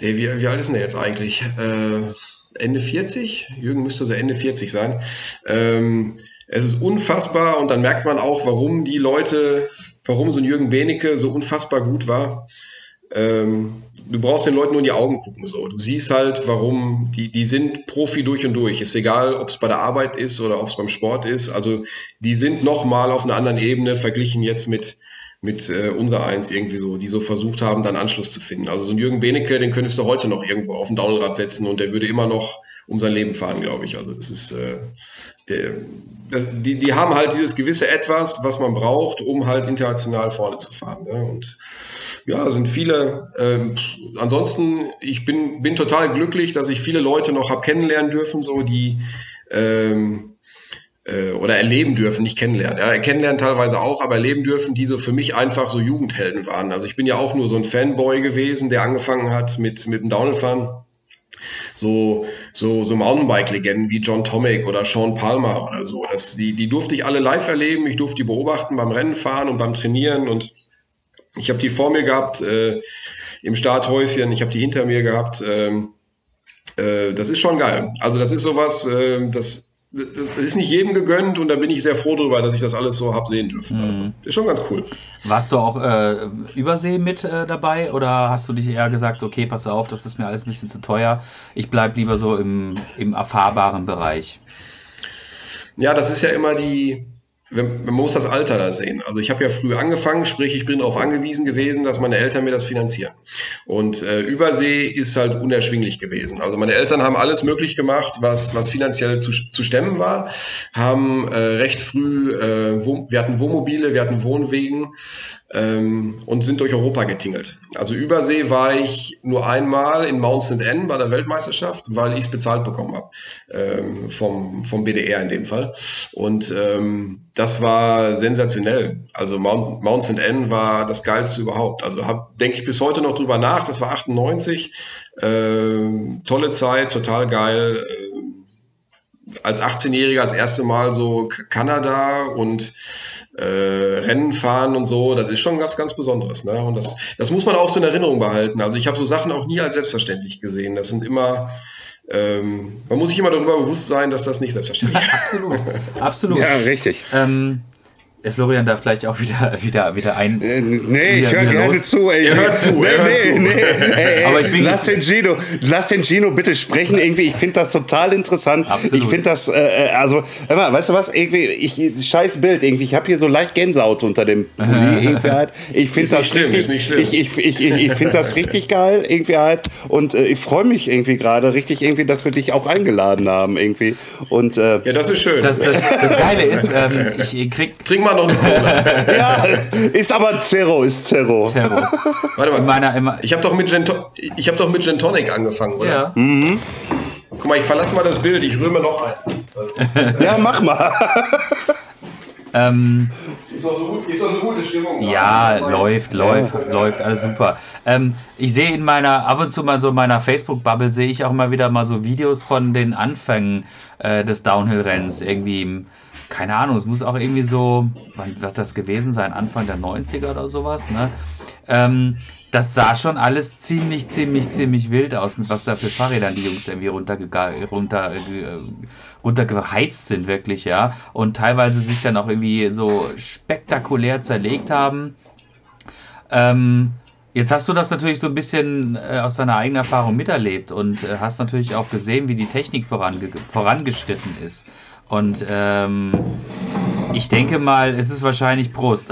der, wie, wie alt ist denn der jetzt eigentlich? Äh, Ende 40? Jürgen müsste so Ende 40 sein. Ähm, es ist unfassbar und dann merkt man auch, warum die Leute, warum so ein Jürgen Benecke so unfassbar gut war. Ähm, du brauchst den Leuten nur in die Augen gucken. So. Du siehst halt, warum die, die sind Profi durch und durch. Ist egal, ob es bei der Arbeit ist oder ob es beim Sport ist. Also die sind nochmal auf einer anderen Ebene verglichen jetzt mit, mit äh, unser Eins irgendwie so, die so versucht haben, dann Anschluss zu finden. Also so ein Jürgen Benecke, den könntest du heute noch irgendwo auf ein Downrad setzen und der würde immer noch um sein Leben fahren, glaube ich. Also das ist, äh, der, das, die, die haben halt dieses gewisse Etwas, was man braucht, um halt international vorne zu fahren. Ne? Und ja, sind viele. Ähm, ansonsten, ich bin, bin total glücklich, dass ich viele Leute noch habe kennenlernen dürfen, so die ähm, äh, oder erleben dürfen, nicht kennenlernen. Ja, kennenlernen teilweise auch, aber erleben dürfen, die so für mich einfach so Jugendhelden waren. Also ich bin ja auch nur so ein Fanboy gewesen, der angefangen hat mit, mit dem Downhill-Fahren. So so, so Mountainbike-Legenden wie John Tomic oder Sean Palmer oder so. Das, die, die durfte ich alle live erleben. Ich durfte die beobachten beim Rennen fahren und beim Trainieren. Und ich habe die vor mir gehabt äh, im Starthäuschen. Ich habe die hinter mir gehabt. Ähm, äh, das ist schon geil. Also das ist sowas, äh, das das, ist nicht jedem gegönnt und da bin ich sehr froh darüber, dass ich das alles so habe sehen dürfen. Also, mhm. ist schon ganz cool. Warst du auch äh, Übersee mit äh, dabei oder hast du dich eher gesagt, okay, pass auf, das ist mir alles ein bisschen zu teuer, ich bleibe lieber so im, im erfahrbaren Bereich? Ja, das ist ja immer die, man muss das Alter da sehen. Also ich habe ja früh angefangen, sprich ich bin darauf angewiesen gewesen, dass meine Eltern mir das finanzieren. Und äh, Übersee ist halt unerschwinglich gewesen. Also meine Eltern haben alles möglich gemacht, was, was finanziell zu, zu stemmen war, haben äh, recht früh, äh, wir hatten Wohnmobile, wir hatten Wohnwegen, ähm, und sind durch Europa getingelt. Also Übersee war ich nur einmal in Mount St. Anne bei der Weltmeisterschaft, weil ich es bezahlt bekommen habe, ähm, vom, vom BDR in dem Fall. Und ähm, das war sensationell. Also Mount, Mount St. Anne war das geilste überhaupt. Also denke ich bis heute noch drüber nach. Das war 98. Ähm, tolle Zeit, total geil. Ähm, als 18-Jähriger das erste Mal so Kanada und äh, Rennen fahren und so, das ist schon was ganz Besonderes. Ne? Und das, das muss man auch so in Erinnerung behalten. Also ich habe so Sachen auch nie als selbstverständlich gesehen. Das sind immer, ähm, man muss sich immer darüber bewusst sein, dass das nicht selbstverständlich ist. (laughs) absolut, (laughs) absolut. Ja, richtig. Ähm, der Florian darf gleich auch wieder, (laughs) wieder, wieder ein. Äh, nee, ich höre gerne los. zu, ey. Er hört zu, nee, hört nee, zu. Nee, ey, Aber ich bin lass, den Gino, lass den Gino bitte sprechen. Irgendwie, ich finde das total interessant. Absolut. Ich finde das, äh, also, immer, weißt du was? Irgendwie, ich, scheiß Bild. Irgendwie, ich habe hier so leicht Gänsehaut unter dem Pulli. (laughs) irgendwie halt. Ich finde das schlimm, richtig. ist nicht schlimm. Ich, ich, ich, ich, ich finde das richtig geil, irgendwie halt. Und äh, ich freue mich irgendwie gerade richtig, irgendwie, dass wir dich auch eingeladen haben, irgendwie. Und, äh, Ja, das ist schön. Das, das, das Geile ist, ähm, ich krieg Trink mal noch eine Cola. (laughs) ja, ist aber Zero, ist Zero. Terror. Warte mal. In meiner, immer, Ich habe doch, mit ich hab doch mit Gin Tonic angefangen, oder? ja. Guck mal, ich verlasse mal das Bild, ich rühre mir noch ein. Ja, mach mal. Ähm, Ist doch so, gut, ist doch so gute Stimmung. Ja, läuft, läuft, läuft, alles super. Ähm, ich sehe in meiner, ab und zu mal so in meiner Facebook-Bubble, sehe ich auch immer wieder mal so Videos von den Anfängen äh, des Downhill-Rennens. Irgendwie, im, keine Ahnung, es muss auch irgendwie so, wann wird das gewesen sein? Anfang der 90er oder sowas, ne? Ähm, das sah schon alles ziemlich, ziemlich, ziemlich wild aus, mit was da für Fahrrädern die Jungs irgendwie runtergega- runter, äh, runtergeheizt sind, wirklich, ja. Und teilweise sich dann auch irgendwie so spektakulär zerlegt haben. Ähm, jetzt hast du das natürlich so ein bisschen äh, aus deiner eigenen Erfahrung miterlebt und äh, hast natürlich auch gesehen, wie die Technik vorange vorangeschritten ist. Und ähm, ich denke mal, es ist wahrscheinlich Prost.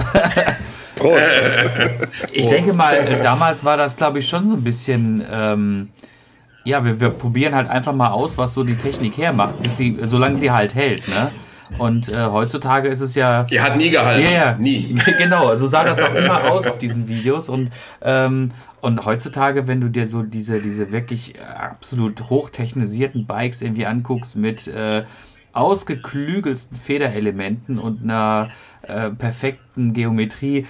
(laughs) Prost. (laughs) Ich denke mal, damals war das, glaube ich, schon so ein bisschen. Ähm, ja, wir, wir probieren halt einfach mal aus, was so die Technik hermacht, bis sie, solange sie halt hält, ne? Und äh, heutzutage ist es ja. Ihr hat nie gehalten. Ja, ja. Nie. (laughs) genau, so sah das auch immer aus auf diesen Videos. Und, ähm, und heutzutage, wenn du dir so diese, diese wirklich absolut hochtechnisierten Bikes irgendwie anguckst mit äh, ausgeklügelsten Federelementen und einer äh, perfekten Geometrie,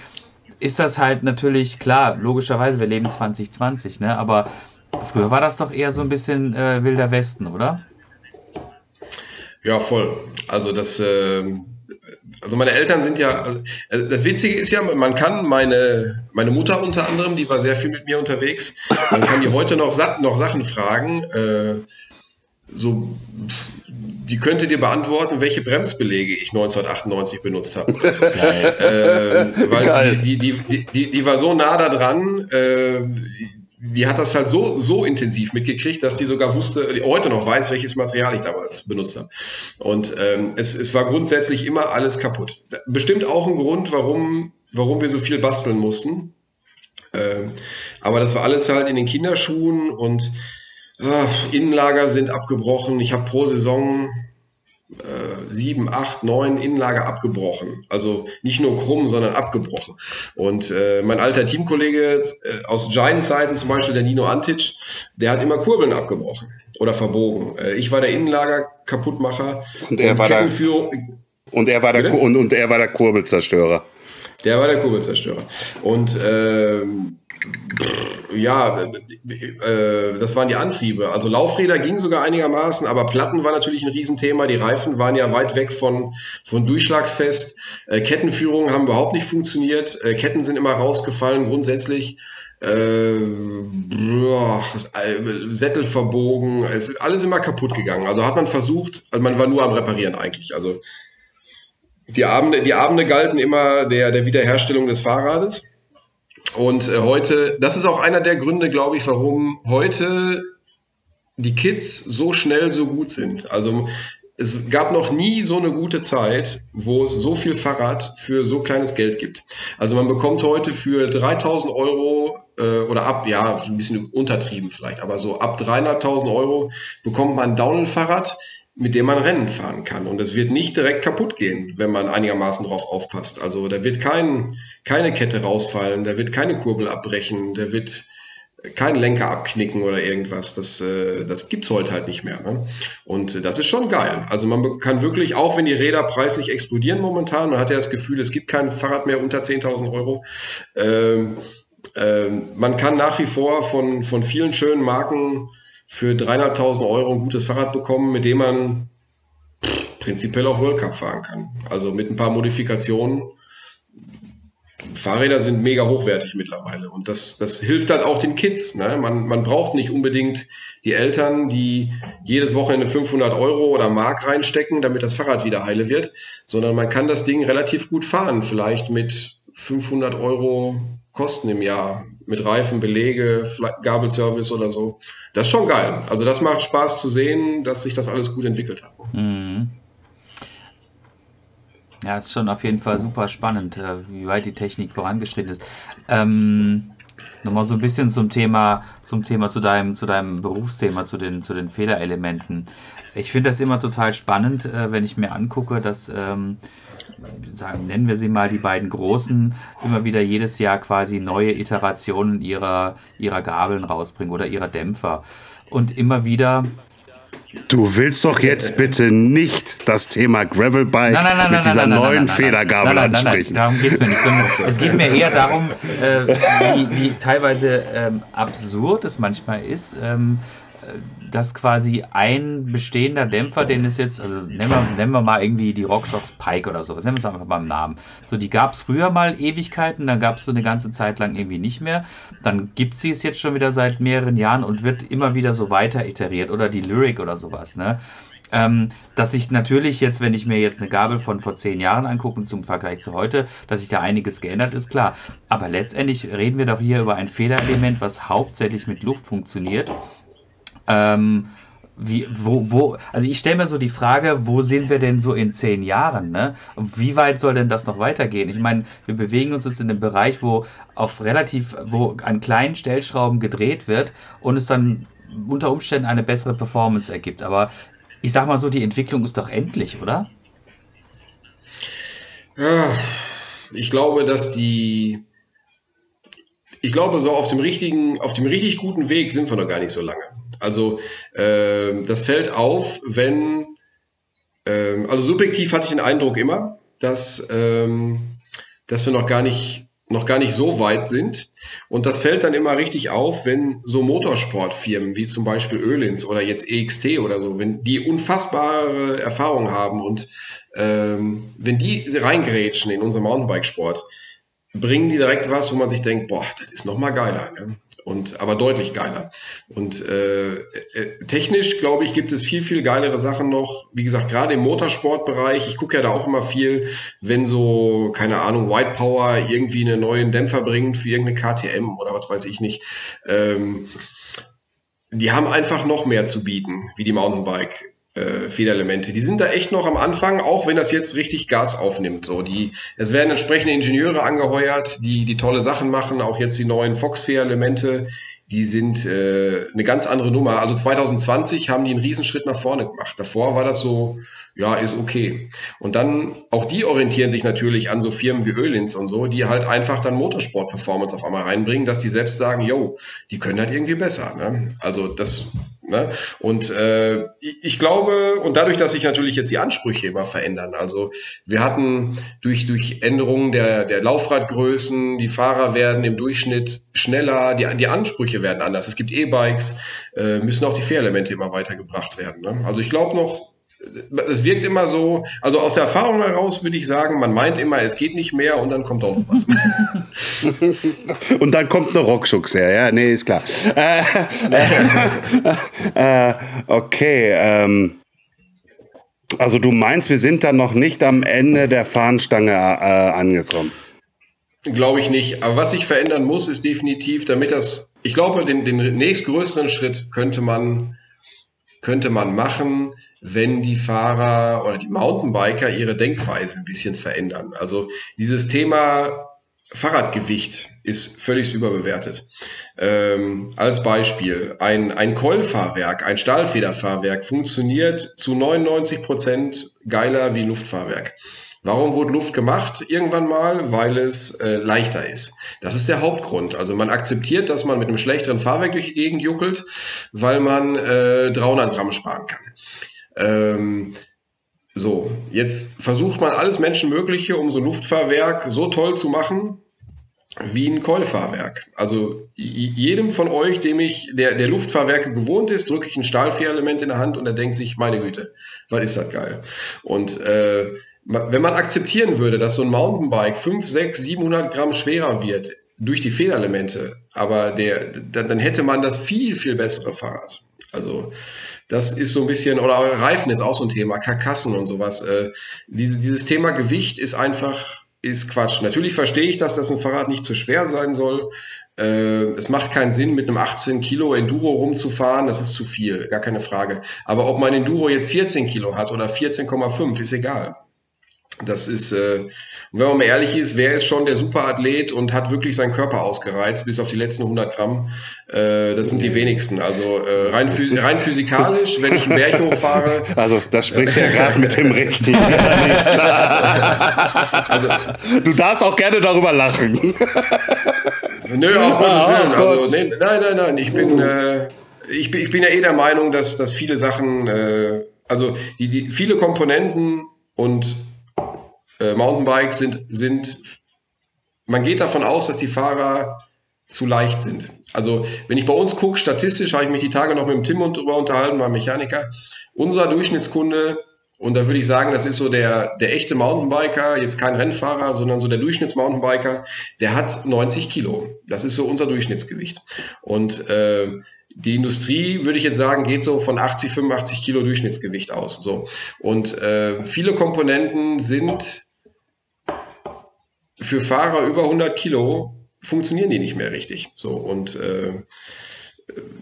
ist das halt natürlich klar, logischerweise, wir leben 2020, ne? Aber früher war das doch eher so ein bisschen äh, Wilder Westen, oder? Ja, voll. Also das, ähm, also meine Eltern sind ja, also das Witzige ist ja, man kann meine, meine Mutter unter anderem, die war sehr viel mit mir unterwegs, man kann die heute noch, noch Sachen fragen, äh, so, die könnte dir beantworten, welche Bremsbelege ich 1998 benutzt habe. (laughs) ähm, weil Geil. die, die, die, die, die war so nah da dran, äh, die hat das halt so, so intensiv mitgekriegt, dass die sogar wusste, die heute noch weiß, welches Material ich damals benutzt habe. Und ähm, es, es war grundsätzlich immer alles kaputt. Bestimmt auch ein Grund, warum, warum wir so viel basteln mussten. Ähm, aber das war alles halt in den Kinderschuhen und ah, Innenlager sind abgebrochen. Ich habe pro Saison äh, sieben, acht, neun Innenlager abgebrochen. Also nicht nur krumm, sondern abgebrochen. Und äh, mein alter Teamkollege äh, aus Giant-Zeiten, zum Beispiel der Nino Antic, der hat immer Kurbeln abgebrochen oder verbogen. Äh, ich war der Innenlager kaputtmacher Und er war der- Und er war der, und, und er war der Kurbelzerstörer. Der war der Kurbelzerstörer. Und ähm, ja, äh, das waren die Antriebe. Also Laufräder ging sogar einigermaßen, aber Platten war natürlich ein Riesenthema. Die Reifen waren ja weit weg von, von durchschlagsfest. Äh, Kettenführung haben überhaupt nicht funktioniert. Äh, Ketten sind immer rausgefallen, grundsätzlich. Äh, äh, Sättel verbogen, es ist alles immer kaputt gegangen. Also hat man versucht, also man war nur am Reparieren eigentlich. Also die Abende, die Abende galten immer der, der Wiederherstellung des Fahrrades. Und äh, heute, das ist auch einer der Gründe, glaube ich, warum heute die Kids so schnell so gut sind. Also es gab noch nie so eine gute Zeit, wo es so viel Fahrrad für so kleines Geld gibt. Also man bekommt heute für 3000 Euro äh, oder ab, ja, ein bisschen untertrieben vielleicht, aber so ab 300.000 Euro bekommt man ein Downhill-Fahrrad mit dem man Rennen fahren kann. Und es wird nicht direkt kaputt gehen, wenn man einigermaßen drauf aufpasst. Also da wird kein, keine Kette rausfallen, da wird keine Kurbel abbrechen, da wird kein Lenker abknicken oder irgendwas. Das, äh, das gibt's heute halt nicht mehr. Ne? Und das ist schon geil. Also man kann wirklich, auch wenn die Räder preislich explodieren momentan, man hat ja das Gefühl, es gibt kein Fahrrad mehr unter 10.000 Euro. Ähm, ähm, man kann nach wie vor von, von vielen schönen Marken für 300.000 Euro ein gutes Fahrrad bekommen, mit dem man prinzipiell auch World Cup fahren kann. Also mit ein paar Modifikationen. Fahrräder sind mega hochwertig mittlerweile und das, das hilft halt auch den Kids. Ne? Man, man braucht nicht unbedingt die Eltern, die jedes Wochenende 500 Euro oder Mark reinstecken, damit das Fahrrad wieder heile wird, sondern man kann das Ding relativ gut fahren, vielleicht mit 500 Euro Kosten im Jahr mit Reifen, Belege, Gabelservice oder so. Das ist schon geil. Also das macht Spaß zu sehen, dass sich das alles gut entwickelt hat. Mhm. Ja, ist schon auf jeden Fall super spannend, äh, wie weit die Technik vorangeschritten ist. Ähm, Nochmal so ein bisschen zum Thema, zum Thema, zu deinem, zu deinem Berufsthema, zu den, zu den Fehlerelementen. Ich finde das immer total spannend, äh, wenn ich mir angucke, dass ähm, sagen, nennen wir sie mal die beiden Großen, immer wieder jedes Jahr quasi neue Iterationen ihrer, ihrer Gabeln rausbringen oder ihrer Dämpfer. Und immer wieder Du willst doch jetzt bitte nicht das Thema Gravelbike nein, nein, nein, mit dieser neuen Federgabel ansprechen. darum geht es mir nicht. es geht mir eher darum, äh, wie, wie, teilweise ähm, absurd es manchmal ist, ähm, dass quasi ein bestehender Dämpfer, den es jetzt, also nennen wir, nennen wir mal irgendwie die Rockshox Pike oder sowas, nennen wir es einfach beim Namen. So, die gab es früher mal Ewigkeiten, dann gab es so eine ganze Zeit lang irgendwie nicht mehr. Dann gibt sie es jetzt schon wieder seit mehreren Jahren und wird immer wieder so weiter iteriert oder die Lyric oder sowas, ne? Ähm, dass sich natürlich jetzt, wenn ich mir jetzt eine Gabel von vor zehn Jahren angucke zum Vergleich zu heute, dass sich da einiges geändert ist, klar. Aber letztendlich reden wir doch hier über ein Federelement, was hauptsächlich mit Luft funktioniert ähm, wie, wo, wo, also ich stelle mir so die Frage, wo sind wir denn so in zehn Jahren, ne? Und wie weit soll denn das noch weitergehen? Ich meine, wir bewegen uns jetzt in einem Bereich, wo auf relativ, wo an kleinen Stellschrauben gedreht wird und es dann unter Umständen eine bessere Performance ergibt. Aber ich sag mal so, die Entwicklung ist doch endlich, oder? Ja, ich glaube, dass die, ich glaube, so auf dem richtigen, auf dem richtig guten Weg sind wir noch gar nicht so lange. Also äh, das fällt auf, wenn, äh, also subjektiv hatte ich den Eindruck immer, dass, ähm, dass wir noch gar nicht noch gar nicht so weit sind. Und das fällt dann immer richtig auf, wenn so Motorsportfirmen wie zum Beispiel Ölins oder jetzt EXT oder so, wenn die unfassbare Erfahrung haben und ähm, wenn die reingrätschen in unseren Mountainbikesport, bringen die direkt was, wo man sich denkt, boah, das ist noch mal geiler. Ne? Und aber deutlich geiler. Und äh, äh, technisch, glaube ich, gibt es viel, viel geilere Sachen noch. Wie gesagt, gerade im Motorsportbereich, ich gucke ja da auch immer viel, wenn so, keine Ahnung, White Power irgendwie einen neuen Dämpfer bringt für irgendeine KTM oder was weiß ich nicht. Ähm, die haben einfach noch mehr zu bieten, wie die Mountainbike äh, Federelemente. Die sind da echt noch am Anfang, auch wenn das jetzt richtig Gas aufnimmt. So, die, es werden entsprechende Ingenieure angeheuert, die, die tolle Sachen machen, auch jetzt die neuen Fox-Federelemente, die sind äh, eine ganz andere Nummer. Also 2020 haben die einen Riesenschritt nach vorne gemacht. Davor war das so, ja, ist okay. Und dann, auch die orientieren sich natürlich an so Firmen wie Ölins und so, die halt einfach dann Motorsport-Performance auf einmal reinbringen, dass die selbst sagen, yo, die können halt irgendwie besser. Ne? Also das Ne? Und äh, ich glaube, und dadurch, dass sich natürlich jetzt die Ansprüche immer verändern, also wir hatten durch, durch Änderungen der, der Laufradgrößen, die Fahrer werden im Durchschnitt schneller, die, die Ansprüche werden anders. Es gibt E-Bikes, äh, müssen auch die Fährelemente immer weitergebracht werden. Ne? Also ich glaube noch, es wirkt immer so, also aus der Erfahrung heraus würde ich sagen, man meint immer, es geht nicht mehr und dann kommt auch noch was. (laughs) und dann kommt eine Rockschucks her, ja, nee, ist klar. Äh, äh, (laughs) äh, okay, ähm, also du meinst, wir sind dann noch nicht am Ende der Fahnenstange äh, angekommen? Glaube ich nicht. Aber was sich verändern muss, ist definitiv, damit das, ich glaube, den, den nächstgrößeren Schritt könnte man, könnte man machen, wenn die Fahrer oder die Mountainbiker ihre Denkweise ein bisschen verändern. Also dieses Thema Fahrradgewicht ist völlig überbewertet. Ähm, als Beispiel, ein, ein Keulfahrwerk, ein Stahlfederfahrwerk funktioniert zu 99 Prozent geiler wie Luftfahrwerk. Warum wurde Luft gemacht? Irgendwann mal, weil es äh, leichter ist. Das ist der Hauptgrund. Also man akzeptiert, dass man mit einem schlechteren Fahrwerk durch die Gegend juckelt, weil man äh, 300 Gramm sparen kann. Ähm, so, jetzt versucht man alles Menschenmögliche, um so ein Luftfahrwerk so toll zu machen wie ein Keulfahrwerk. Also jedem von euch, dem ich, der, der Luftfahrwerke gewohnt ist, drücke ich ein Stahlfährelement in der Hand und er denkt sich, meine Güte, was ist das geil? Und äh, wenn man akzeptieren würde, dass so ein Mountainbike 5, 6, 700 Gramm schwerer wird durch die Federelemente, aber der, dann, dann hätte man das viel, viel bessere Fahrrad. Also das ist so ein bisschen, oder Reifen ist auch so ein Thema, Karkassen und sowas. Äh, diese, dieses Thema Gewicht ist einfach, ist Quatsch. Natürlich verstehe ich, dass das ein Fahrrad nicht zu schwer sein soll. Äh, es macht keinen Sinn, mit einem 18 Kilo Enduro rumzufahren, das ist zu viel, gar keine Frage. Aber ob mein Enduro jetzt 14 Kilo hat oder 14,5, ist egal. Das ist, äh, wenn man mal ehrlich ist, wer ist schon der Superathlet und hat wirklich seinen Körper ausgereizt bis auf die letzten 100 Gramm? Äh, das sind die wenigsten. Also äh, rein, phys rein physikalisch, wenn ich einen Berg hochfahre. (laughs) Also da sprichst du ja gerade mit dem Richtigen. (laughs) also, du darfst auch gerne darüber lachen. Nö, auch mal so schön. Also, nee, nein, nein, nein. Ich bin, äh, ich bin, ich bin ja eh der Meinung, dass, dass viele Sachen, äh, also die, die viele Komponenten und äh, Mountainbikes sind, sind, man geht davon aus, dass die Fahrer zu leicht sind. Also wenn ich bei uns gucke, statistisch habe ich mich die Tage noch mit dem Tim darüber unterhalten, beim Mechaniker. Unser Durchschnittskunde, und da würde ich sagen, das ist so der, der echte Mountainbiker, jetzt kein Rennfahrer, sondern so der Durchschnittsmountainbiker, der hat 90 Kilo. Das ist so unser Durchschnittsgewicht. Und äh, die Industrie, würde ich jetzt sagen, geht so von 80, 85 Kilo Durchschnittsgewicht aus. So. Und äh, viele Komponenten sind für Fahrer über 100 Kilo funktionieren die nicht mehr richtig. So und äh,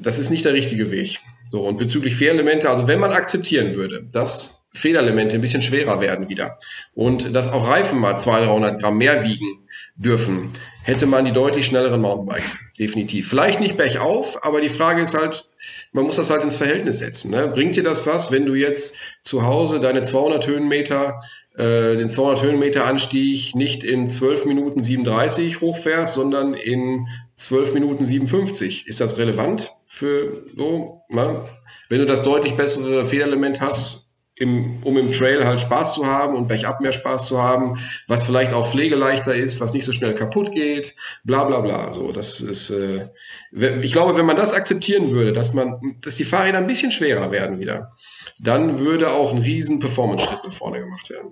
das ist nicht der richtige Weg. So und bezüglich Fährelemente, also wenn man akzeptieren würde, dass Federelemente ein bisschen schwerer werden wieder und dass auch Reifen mal 200, 300 Gramm mehr wiegen dürfen, hätte man die deutlich schnelleren Mountainbikes. Definitiv. Vielleicht nicht bergauf, aber die Frage ist halt, man muss das halt ins Verhältnis setzen. Ne? Bringt dir das was, wenn du jetzt zu Hause deine 200 Höhenmeter, äh, den 200 Höhenmeter Anstieg nicht in 12 Minuten 37 hochfährst, sondern in 12 Minuten 57? Ist das relevant für so? Ne? Wenn du das deutlich bessere Federelement hast, im, um im Trail halt Spaß zu haben und bergab mehr Spaß zu haben, was vielleicht auch pflegeleichter ist, was nicht so schnell kaputt geht, bla bla bla. So, das ist, äh, ich glaube, wenn man das akzeptieren würde, dass man, dass die Fahrräder ein bisschen schwerer werden wieder, dann würde auch ein riesen Performance-Schritt nach vorne gemacht werden.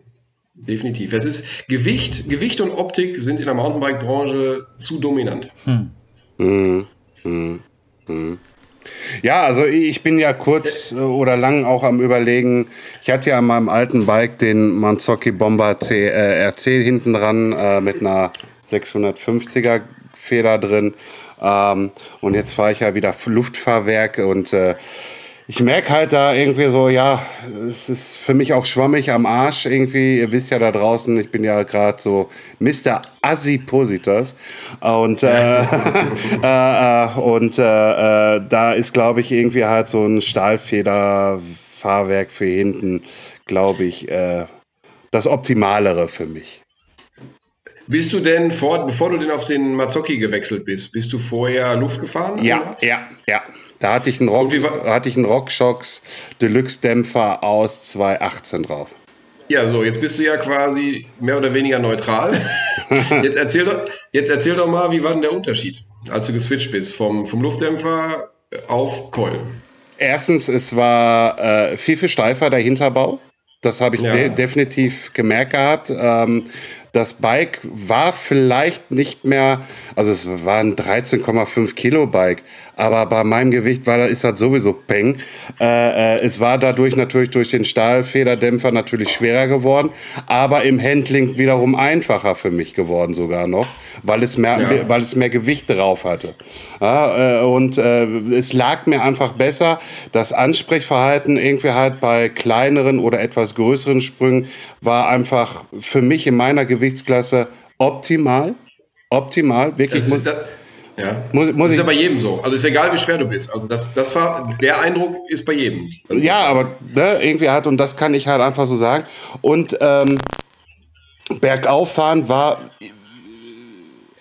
Definitiv. Es ist Gewicht, Gewicht und Optik sind in der Mountainbike-Branche zu dominant. Hm. Hm. Hm. hm. Ja, also ich bin ja kurz äh, oder lang auch am überlegen. Ich hatte ja an meinem alten Bike den Manzocchi Bomber C, äh, RC hinten dran äh, mit einer 650er Feder drin. Ähm, und jetzt fahre ich ja wieder Luftfahrwerk und äh, ich merke halt da irgendwie so, ja, es ist für mich auch schwammig am Arsch irgendwie. Ihr wisst ja da draußen, ich bin ja gerade so Mr. Assi-Positas. Und, (laughs) äh, äh, und äh, äh, da ist, glaube ich, irgendwie halt so ein Stahlfederfahrwerk für hinten, glaube ich, äh, das Optimalere für mich. Bist du denn vor, bevor du denn auf den Mazzocchi gewechselt bist, bist du vorher Luft gefahren? Ja, ja, ja. Da hatte ich einen, Rock, hatte ich einen RockShox Deluxe Dämpfer aus 2018 drauf. Ja, so, jetzt bist du ja quasi mehr oder weniger neutral. (laughs) jetzt, erzähl doch, jetzt erzähl doch mal, wie war denn der Unterschied, als du geswitcht bist vom, vom Luftdämpfer auf Coil? Erstens, es war äh, viel, viel steifer der Hinterbau. Das habe ich ja. de definitiv gemerkt gehabt. Ähm, das Bike war vielleicht nicht mehr, also es war ein 13,5 Kilo Bike, aber bei meinem Gewicht war, ist das sowieso Peng. Äh, äh, es war dadurch natürlich durch den Stahlfederdämpfer natürlich schwerer geworden, aber im Handling wiederum einfacher für mich geworden sogar noch, weil es mehr, ja. weil es mehr Gewicht drauf hatte. Ja, äh, und äh, es lag mir einfach besser. Das Ansprechverhalten irgendwie halt bei kleineren oder etwas größeren Sprüngen war einfach für mich in meiner Gewicht Gewichtsklasse optimal. Optimal, wirklich. Das, muss, das, ja. muss, muss das ist ja bei jedem so. Also ist egal, wie schwer du bist. Also das, das war, der Eindruck ist bei jedem. Ja, aber ne, irgendwie hat, und das kann ich halt einfach so sagen. Und ähm, bergauf fahren war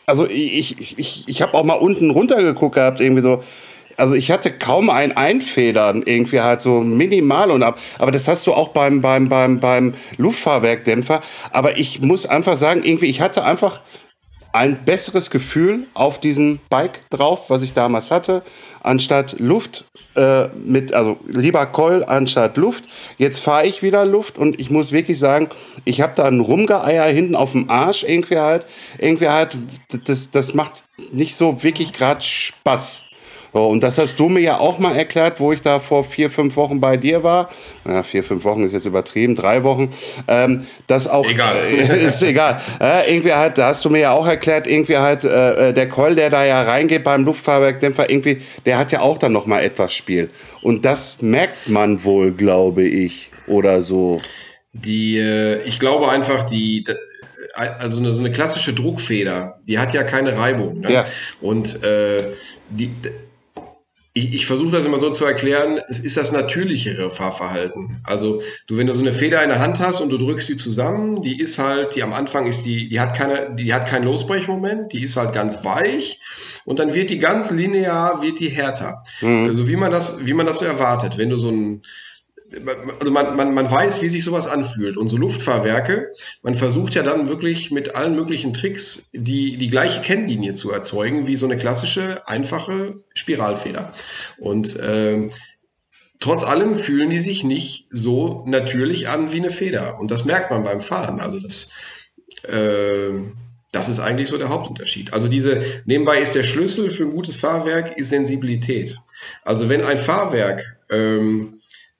also ich, ich, ich, ich habe auch mal unten runtergeguckt gehabt, irgendwie so, also ich hatte kaum ein Einfedern, irgendwie halt so minimal und ab. Aber das hast du auch beim, beim, beim, beim Luftfahrwerkdämpfer. Aber ich muss einfach sagen, irgendwie, ich hatte einfach ein besseres Gefühl auf diesen Bike drauf, was ich damals hatte, anstatt Luft äh, mit, also lieber Coil anstatt Luft. Jetzt fahre ich wieder Luft und ich muss wirklich sagen, ich habe da ein Rumgeeier hinten auf dem Arsch irgendwie halt, irgendwie halt, das, das macht nicht so wirklich gerade Spaß. So, und das hast du mir ja auch mal erklärt, wo ich da vor vier, fünf Wochen bei dir war. Ja, vier, fünf Wochen ist jetzt übertrieben, drei Wochen. Ähm, das auch. Egal. Äh, (laughs) ist egal. Äh, irgendwie halt, da hast du mir ja auch erklärt, irgendwie halt, äh, äh der Coil, der da ja reingeht beim Luftfahrwerkdämpfer, irgendwie, der hat ja auch dann nochmal etwas Spiel. Und das merkt man wohl, glaube ich, oder so. Die, äh, ich glaube einfach, die, also eine, so eine klassische Druckfeder, die hat ja keine Reibung. Ne? Ja. Und äh, die, ich, ich versuche das immer so zu erklären, es ist das natürlichere Fahrverhalten. Also du, wenn du so eine Feder in der Hand hast und du drückst sie zusammen, die ist halt, die am Anfang ist die, die hat keine, die hat keinen Losbrechmoment, die ist halt ganz weich und dann wird die ganz linear, wird die härter. Mhm. Also wie man das, wie man das so erwartet. Wenn du so ein, also man, man, man weiß, wie sich sowas anfühlt. Und so Luftfahrwerke, man versucht ja dann wirklich mit allen möglichen Tricks die, die gleiche Kennlinie zu erzeugen wie so eine klassische, einfache Spiralfeder. Und äh, trotz allem fühlen die sich nicht so natürlich an wie eine Feder. Und das merkt man beim Fahren. Also das, äh, das ist eigentlich so der Hauptunterschied. Also diese, nebenbei ist der Schlüssel für ein gutes Fahrwerk ist Sensibilität. Also wenn ein Fahrwerk ähm,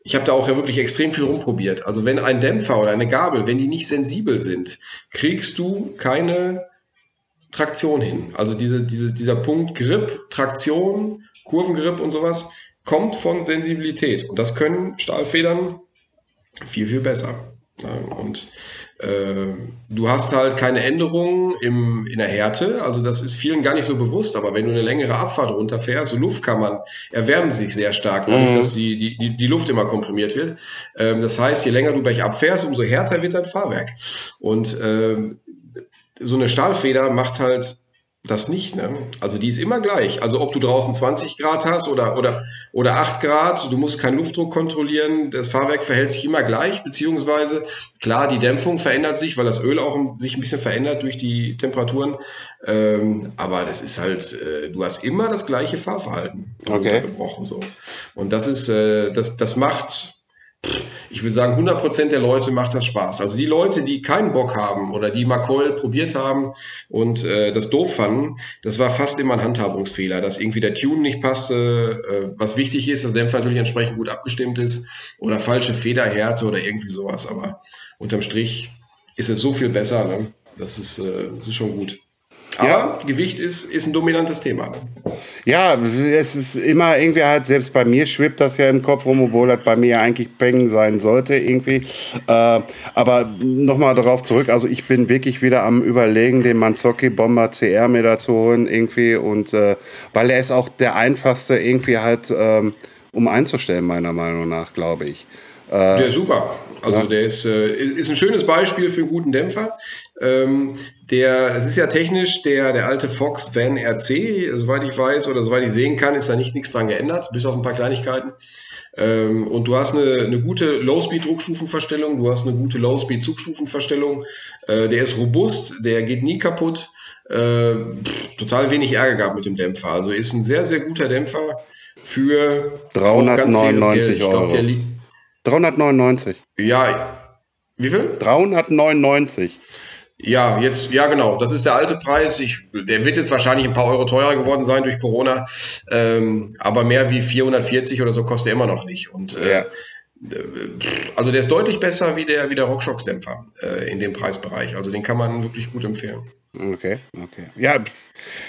ich habe da auch ja wirklich extrem viel rumprobiert. Also wenn ein Dämpfer oder eine Gabel, wenn die nicht sensibel sind, kriegst du keine Traktion hin. Also diese, diese, dieser Punkt Grip, Traktion, Kurvengrip und sowas kommt von Sensibilität. Und das können Stahlfedern viel, viel besser. Und du hast halt keine Änderungen im, in der Härte, also das ist vielen gar nicht so bewusst, aber wenn du eine längere Abfahrt runterfährst, so Luftkammern erwärmen sich sehr stark, mhm. dass die, die, die Luft immer komprimiert wird. Ähm, das heißt, je länger du bergab fährst, umso härter wird dein Fahrwerk. Und ähm, so eine Stahlfeder macht halt das nicht, ne? Also die ist immer gleich. Also ob du draußen 20 Grad hast oder, oder, oder 8 Grad, du musst keinen Luftdruck kontrollieren, das Fahrwerk verhält sich immer gleich, beziehungsweise klar, die Dämpfung verändert sich, weil das Öl auch sich ein bisschen verändert durch die Temperaturen. Ähm, aber das ist halt, äh, du hast immer das gleiche Fahrverhalten. Okay. So. Und das ist, äh, das, das macht ich würde sagen, 100% der Leute macht das Spaß. Also die Leute, die keinen Bock haben oder die Macoil probiert haben und äh, das doof fanden, das war fast immer ein Handhabungsfehler, dass irgendwie der Tune nicht passte, äh, was wichtig ist, dass der Dämpfer natürlich entsprechend gut abgestimmt ist oder falsche Federhärte oder irgendwie sowas. Aber unterm Strich ist es so viel besser. Ne? Das, ist, äh, das ist schon gut. Aber ja. Gewicht ist, ist ein dominantes Thema. Ja, es ist immer irgendwie halt, selbst bei mir schwebt das ja im Kopf rum, obwohl das bei mir eigentlich Peng sein sollte irgendwie. Äh, aber nochmal darauf zurück, also ich bin wirklich wieder am überlegen, den Manzocchi Bomber CR mir da zu holen irgendwie und äh, weil er ist auch der einfachste irgendwie halt, ähm, um einzustellen, meiner Meinung nach, glaube ich. Äh, der super. Also ja. der ist, äh, ist ein schönes Beispiel für einen guten Dämpfer. Ähm, der, es ist ja technisch der, der alte Fox Van RC, soweit ich weiß oder soweit ich sehen kann, ist da nicht nichts dran geändert, bis auf ein paar Kleinigkeiten. Ähm, und du hast eine, eine gute Low-Speed-Druckstufenverstellung, du hast eine gute Low-Speed-Zugstufenverstellung. Äh, der ist robust, der geht nie kaputt. Äh, pff, total wenig Ärger gehabt mit dem Dämpfer. Also ist ein sehr, sehr guter Dämpfer für 399 Euro. Glaub, 399. Ja, wie viel? 399. Ja, jetzt, ja genau, das ist der alte Preis. Ich, der wird jetzt wahrscheinlich ein paar Euro teurer geworden sein durch Corona, ähm, aber mehr wie 440 oder so kostet er immer noch nicht. Und äh, ja. also der ist deutlich besser wie der, wie der RockShox-Dämpfer äh, in dem Preisbereich. Also den kann man wirklich gut empfehlen. Okay, okay. Ja,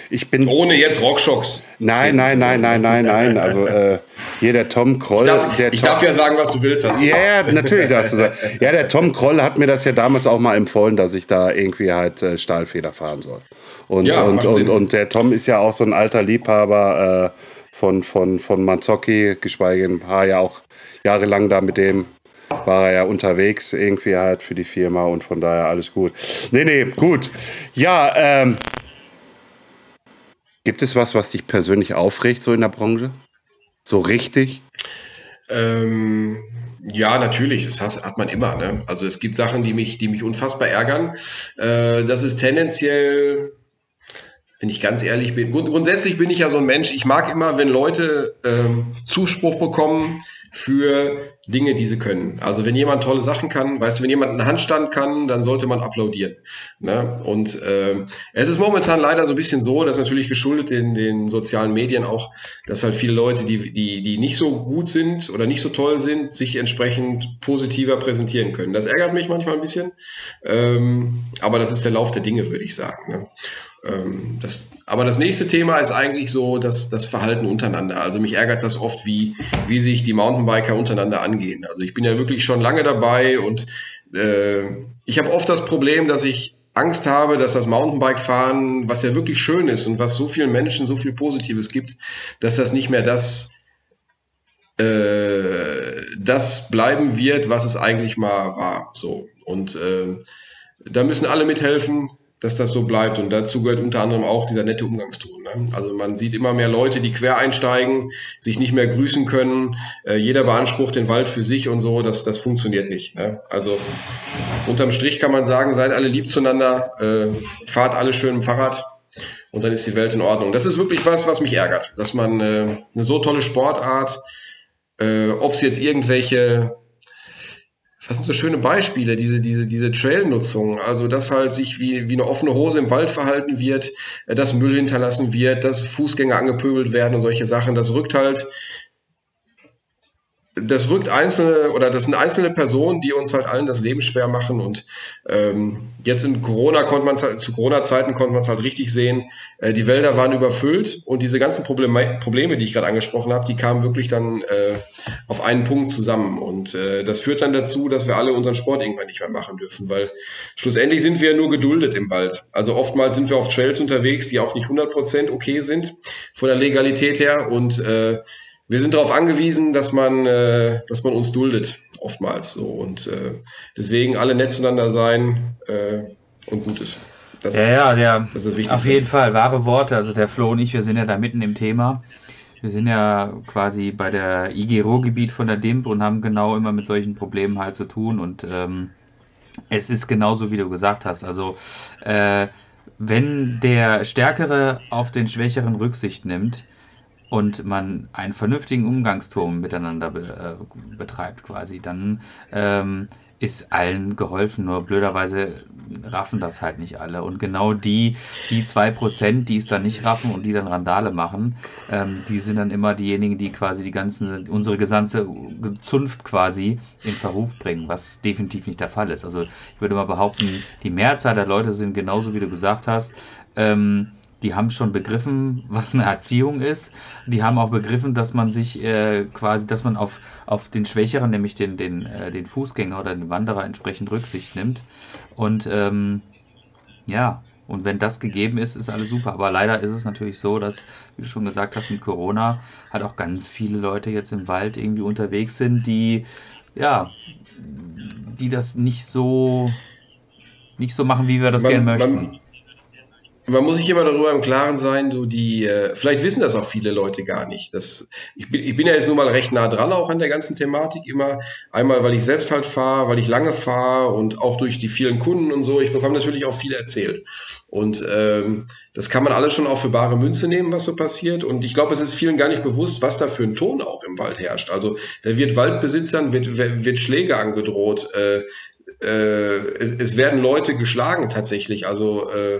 ich bin. Ohne jetzt Rockschocks. Nein, nein, nein, nein, nein, nein. Also äh, hier der Tom Kroll. Ich darf, der ich Tom, darf ja sagen, was du willst. Ja, yeah, natürlich darfst du sagen. (laughs) Ja, der Tom Kroll hat mir das ja damals auch mal empfohlen, dass ich da irgendwie halt äh, Stahlfeder fahren soll. Und, ja, und, und, und, der Tom ist ja auch so ein alter Liebhaber äh, von, von, von Mazzocchi, geschweige ein paar ja auch jahrelang da mit dem war er ja unterwegs irgendwie halt für die Firma und von daher alles gut. Nee, nee, gut. Ja, ähm, gibt es was, was dich persönlich aufregt so in der Branche? So richtig? Ähm, ja, natürlich. Das hat man immer. Ne? Also es gibt Sachen, die mich, die mich unfassbar ärgern. Äh, das ist tendenziell wenn ich ganz ehrlich bin. Grund, grundsätzlich bin ich ja so ein Mensch, ich mag immer, wenn Leute ähm, Zuspruch bekommen, für Dinge, die sie können. Also wenn jemand tolle Sachen kann, weißt du, wenn jemand einen Handstand kann, dann sollte man applaudieren. Ne? Und äh, es ist momentan leider so ein bisschen so, dass natürlich geschuldet in den sozialen Medien auch, dass halt viele Leute, die, die, die nicht so gut sind oder nicht so toll sind, sich entsprechend positiver präsentieren können. Das ärgert mich manchmal ein bisschen, ähm, aber das ist der Lauf der Dinge, würde ich sagen. Ne? Ähm, das, aber das nächste Thema ist eigentlich so das, das Verhalten untereinander. Also mich ärgert das oft, wie, wie sich die Mountainbiker untereinander angehen. Also ich bin ja wirklich schon lange dabei und äh, ich habe oft das Problem, dass ich Angst habe, dass das Mountainbike-Fahren, was ja wirklich schön ist und was so vielen Menschen so viel Positives gibt, dass das nicht mehr das, äh, das bleiben wird, was es eigentlich mal war. So. Und äh, da müssen alle mithelfen dass das so bleibt. Und dazu gehört unter anderem auch dieser nette Umgangston. Ne? Also man sieht immer mehr Leute, die quer einsteigen, sich nicht mehr grüßen können. Äh, jeder beansprucht den Wald für sich und so. Das, das funktioniert nicht. Ne? Also unterm Strich kann man sagen, seid alle lieb zueinander, äh, fahrt alle schön im Fahrrad und dann ist die Welt in Ordnung. Das ist wirklich was, was mich ärgert, dass man äh, eine so tolle Sportart, äh, ob es jetzt irgendwelche das sind so schöne Beispiele, diese, diese, diese Trailnutzung. Also, dass halt sich wie, wie eine offene Hose im Wald verhalten wird, äh, dass Müll hinterlassen wird, dass Fußgänger angepöbelt werden und solche Sachen. Das rückt halt das rückt einzelne oder das sind einzelne Personen, die uns halt allen das Leben schwer machen. Und ähm, jetzt in Corona konnte man zu Corona-Zeiten konnte man es halt richtig sehen. Äh, die Wälder waren überfüllt und diese ganzen Probleme, Probleme die ich gerade angesprochen habe, die kamen wirklich dann äh, auf einen Punkt zusammen. Und äh, das führt dann dazu, dass wir alle unseren Sport irgendwann nicht mehr machen dürfen, weil schlussendlich sind wir nur geduldet im Wald. Also oftmals sind wir auf Trails unterwegs, die auch nicht 100% okay sind von der Legalität her und äh, wir sind darauf angewiesen, dass man, äh, dass man uns duldet, oftmals so. Und äh, deswegen alle nett zueinander sein äh, und gut ist. Das, ja, ja, ja. Das ist wichtig. Auf jeden Fall, wahre Worte. Also der Flo und ich, wir sind ja da mitten im Thema. Wir sind ja quasi bei der IG Ruhrgebiet von der DIMP und haben genau immer mit solchen Problemen halt zu tun. Und ähm, es ist genauso, wie du gesagt hast. Also äh, wenn der Stärkere auf den Schwächeren Rücksicht nimmt, und man einen vernünftigen Umgangston miteinander be, äh, betreibt quasi, dann ähm, ist allen geholfen. Nur blöderweise raffen das halt nicht alle. Und genau die, die zwei Prozent, die es dann nicht raffen und die dann Randale machen, ähm, die sind dann immer diejenigen, die quasi die ganzen, unsere gesamte Zunft quasi in Verruf bringen, was definitiv nicht der Fall ist. Also ich würde mal behaupten, die Mehrzahl der Leute sind genauso wie du gesagt hast, ähm, die haben schon begriffen, was eine Erziehung ist. Die haben auch begriffen, dass man sich äh, quasi, dass man auf, auf den Schwächeren, nämlich den, den, äh, den Fußgänger oder den Wanderer entsprechend Rücksicht nimmt. Und ähm, ja, und wenn das gegeben ist, ist alles super. Aber leider ist es natürlich so, dass, wie du schon gesagt hast, mit Corona halt auch ganz viele Leute jetzt im Wald irgendwie unterwegs sind, die ja, die das nicht so, nicht so machen, wie wir das man, gerne möchten. Man, man muss sich immer darüber im Klaren sein, so die, äh, vielleicht wissen das auch viele Leute gar nicht. Das, ich, bin, ich bin ja jetzt nur mal recht nah dran auch an der ganzen Thematik immer. Einmal, weil ich selbst halt fahre, weil ich lange fahre und auch durch die vielen Kunden und so. Ich bekomme natürlich auch viel erzählt. Und ähm, das kann man alles schon auch für bare Münze nehmen, was so passiert. Und ich glaube, es ist vielen gar nicht bewusst, was da für ein Ton auch im Wald herrscht. Also da wird Waldbesitzern, wird, wird Schläge angedroht. Äh, es, es, werden Leute geschlagen tatsächlich. Also äh,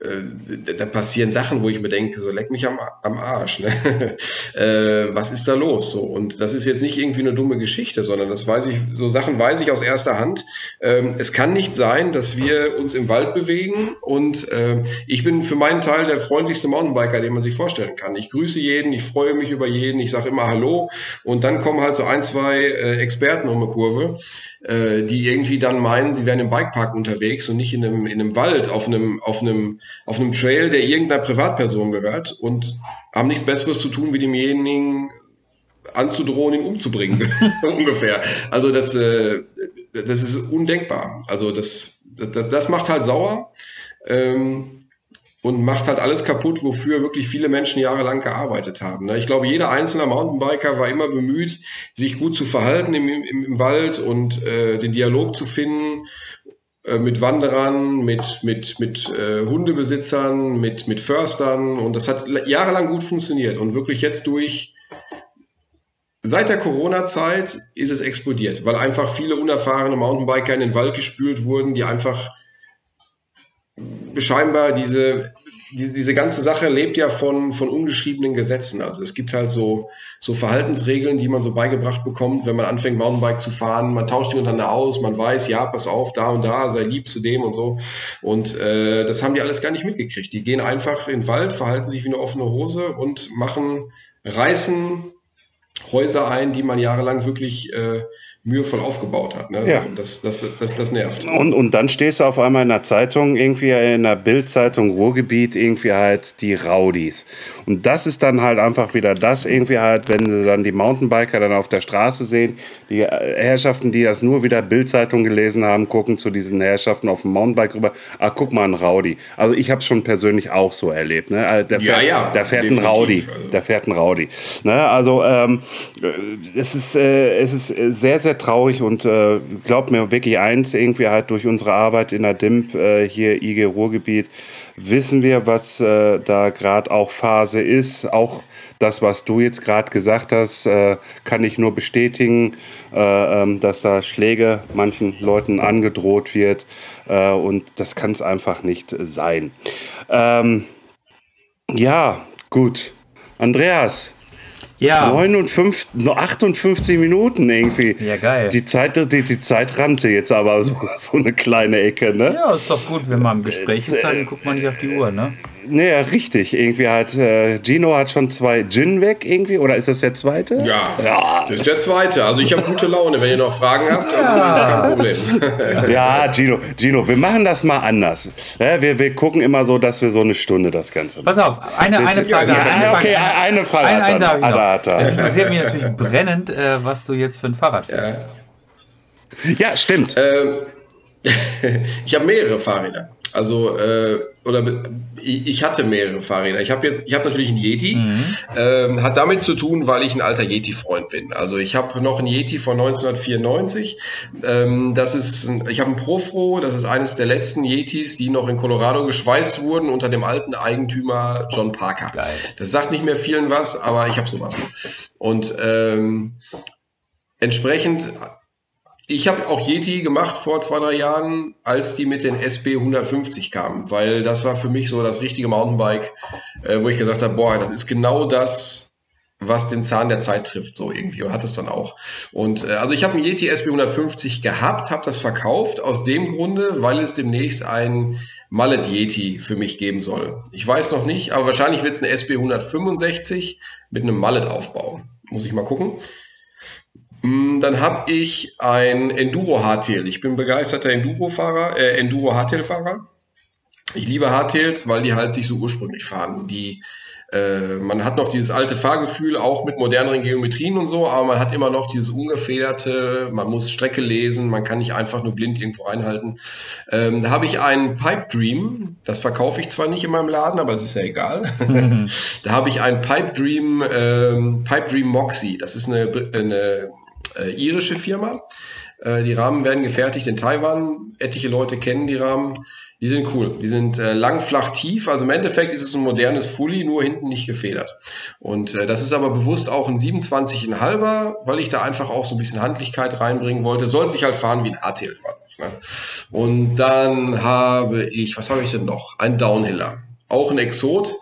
äh, da passieren Sachen, wo ich mir denke, so leck mich am, am Arsch. Ne? (laughs) äh, was ist da los? So und das ist jetzt nicht irgendwie eine dumme Geschichte, sondern das weiß ich. So Sachen weiß ich aus erster Hand. Ähm, es kann nicht sein, dass wir uns im Wald bewegen und äh, ich bin für meinen Teil der freundlichste Mountainbiker, den man sich vorstellen kann. Ich grüße jeden, ich freue mich über jeden, ich sage immer Hallo und dann kommen halt so ein zwei äh, Experten um eine Kurve äh, die irgendwie dann meinen, sie wären im Bikepark unterwegs und nicht in einem, in einem Wald, auf einem, auf, einem, auf einem Trail, der irgendeiner Privatperson gehört und haben nichts Besseres zu tun, wie demjenigen anzudrohen, ihn umzubringen, (laughs) (laughs) ungefähr. Also das, äh, das ist undenkbar. Also das, das, das macht halt sauer. Ähm, und macht halt alles kaputt, wofür wirklich viele Menschen jahrelang gearbeitet haben. Ne? Ich glaube, jeder einzelne Mountainbiker war immer bemüht, sich gut zu verhalten im, im, im Wald und äh, den Dialog zu finden äh, mit Wanderern, mit, mit, mit äh, Hundebesitzern, mit, mit Förstern. Und das hat jahrelang gut funktioniert. Und wirklich jetzt durch, seit der Corona-Zeit ist es explodiert, weil einfach viele unerfahrene Mountainbiker in den Wald gespült wurden, die einfach scheinbar diese, die, diese ganze Sache lebt ja von, von ungeschriebenen Gesetzen. Also es gibt halt so, so Verhaltensregeln, die man so beigebracht bekommt, wenn man anfängt, Mountainbike zu fahren. Man tauscht die untereinander aus, man weiß, ja, pass auf, da und da, sei lieb zu dem und so. Und äh, das haben die alles gar nicht mitgekriegt. Die gehen einfach in den Wald, verhalten sich wie eine offene Hose und machen, reißen Häuser ein, die man jahrelang wirklich äh, mühevoll aufgebaut hat. Ne? Ja. Das, das, das, das nervt. Und, und dann stehst du auf einmal in der Zeitung, irgendwie in der Bildzeitung Ruhrgebiet, irgendwie halt die Raudis. Und das ist dann halt einfach wieder das, irgendwie halt, wenn sie dann die Mountainbiker dann auf der Straße sehen, die Herrschaften, die das nur wieder Bildzeitung gelesen haben, gucken zu diesen Herrschaften auf dem Mountainbike rüber, ah, guck mal, ein Rowdy. Also ich habe es schon persönlich auch so erlebt. Ne? Also der fährt, ja, ja, der fährt ein Rowdy. Also. Der fährt ein Rowdy. Ne? Also ähm, es, ist, äh, es ist sehr, sehr traurig und äh, glaubt mir wirklich eins, irgendwie halt durch unsere Arbeit in der DIMP äh, hier IG Ruhrgebiet, wissen wir, was äh, da gerade auch Phase ist. Auch das, was du jetzt gerade gesagt hast, äh, kann ich nur bestätigen, äh, ähm, dass da Schläge manchen Leuten angedroht wird. Äh, und das kann es einfach nicht sein. Ähm, ja, gut. Andreas, ja. 59, 58 Minuten irgendwie. Ja, geil. Die Zeit, die, die Zeit rannte jetzt aber so, (laughs) so eine kleine Ecke, ne? Ja, ist doch gut, wenn man im Gespräch ist, dann guckt man nicht auf die Uhr, ne? Naja, richtig. Irgendwie hat äh, Gino hat schon zwei Gin weg, irgendwie, oder ist das der zweite? Ja, ja. das ist der zweite. Also ich habe gute Laune, wenn ihr noch Fragen habt. Ja. Kein Problem. (laughs) ja, Gino, Gino, wir machen das mal anders. Ja, wir, wir gucken immer so, dass wir so eine Stunde das Ganze machen. Pass auf, eine, eine Frage. Ja, eine okay, eine Frage. Eine, eine darf ich noch. Es interessiert mich natürlich brennend, äh, was du jetzt für ein Fahrrad fährst. Ja, stimmt. Ähm, (laughs) ich habe mehrere Fahrräder. Also, äh, oder ich hatte mehrere Fahrräder. Ich habe jetzt, ich habe natürlich einen Yeti. Mhm. Ähm, hat damit zu tun, weil ich ein alter Yeti-Freund bin. Also ich habe noch einen Yeti von 1994. Ähm, das ist, ich habe einen Profro. Das ist eines der letzten Yetis, die noch in Colorado geschweißt wurden unter dem alten Eigentümer John Parker. Geil. Das sagt nicht mehr vielen was, aber ich habe sowas. Und ähm, entsprechend ich habe auch Yeti gemacht vor zwei, drei Jahren, als die mit den SB 150 kamen, weil das war für mich so das richtige Mountainbike, äh, wo ich gesagt habe, boah, das ist genau das, was den Zahn der Zeit trifft, so irgendwie, und hat es dann auch. Und äh, also ich habe einen Yeti SB 150 gehabt, habe das verkauft, aus dem Grunde, weil es demnächst ein Mallet Yeti für mich geben soll. Ich weiß noch nicht, aber wahrscheinlich wird es eine SB 165 mit einem Mallet aufbauen. Muss ich mal gucken. Mm, dann habe ich ein Enduro Hardtail. Ich bin begeisterter Enduro-Fahrer, äh, Enduro Hardtail-Fahrer. Ich liebe Hardtails, weil die halt sich so ursprünglich fahren. Die äh, man hat noch dieses alte Fahrgefühl, auch mit moderneren Geometrien und so, aber man hat immer noch dieses ungefederte, man muss Strecke lesen, man kann nicht einfach nur blind irgendwo reinhalten. Ähm, da habe ich einen Pipe Dream, das verkaufe ich zwar nicht in meinem Laden, aber das ist ja egal. (laughs) Da habe ich einen Pipe Dream, ähm, Pipe Dream Moxie, das ist eine, eine äh, irische Firma. Äh, die Rahmen werden gefertigt in Taiwan, etliche Leute kennen die Rahmen. Die sind cool. Die sind äh, lang, flach, tief. Also im Endeffekt ist es ein modernes Fully, nur hinten nicht gefedert. Und äh, das ist aber bewusst auch ein 27,5er, weil ich da einfach auch so ein bisschen Handlichkeit reinbringen wollte. Soll sich halt fahren wie ein Hardtail. Ne? Und dann habe ich, was habe ich denn noch? Ein Downhiller. Auch ein Exot.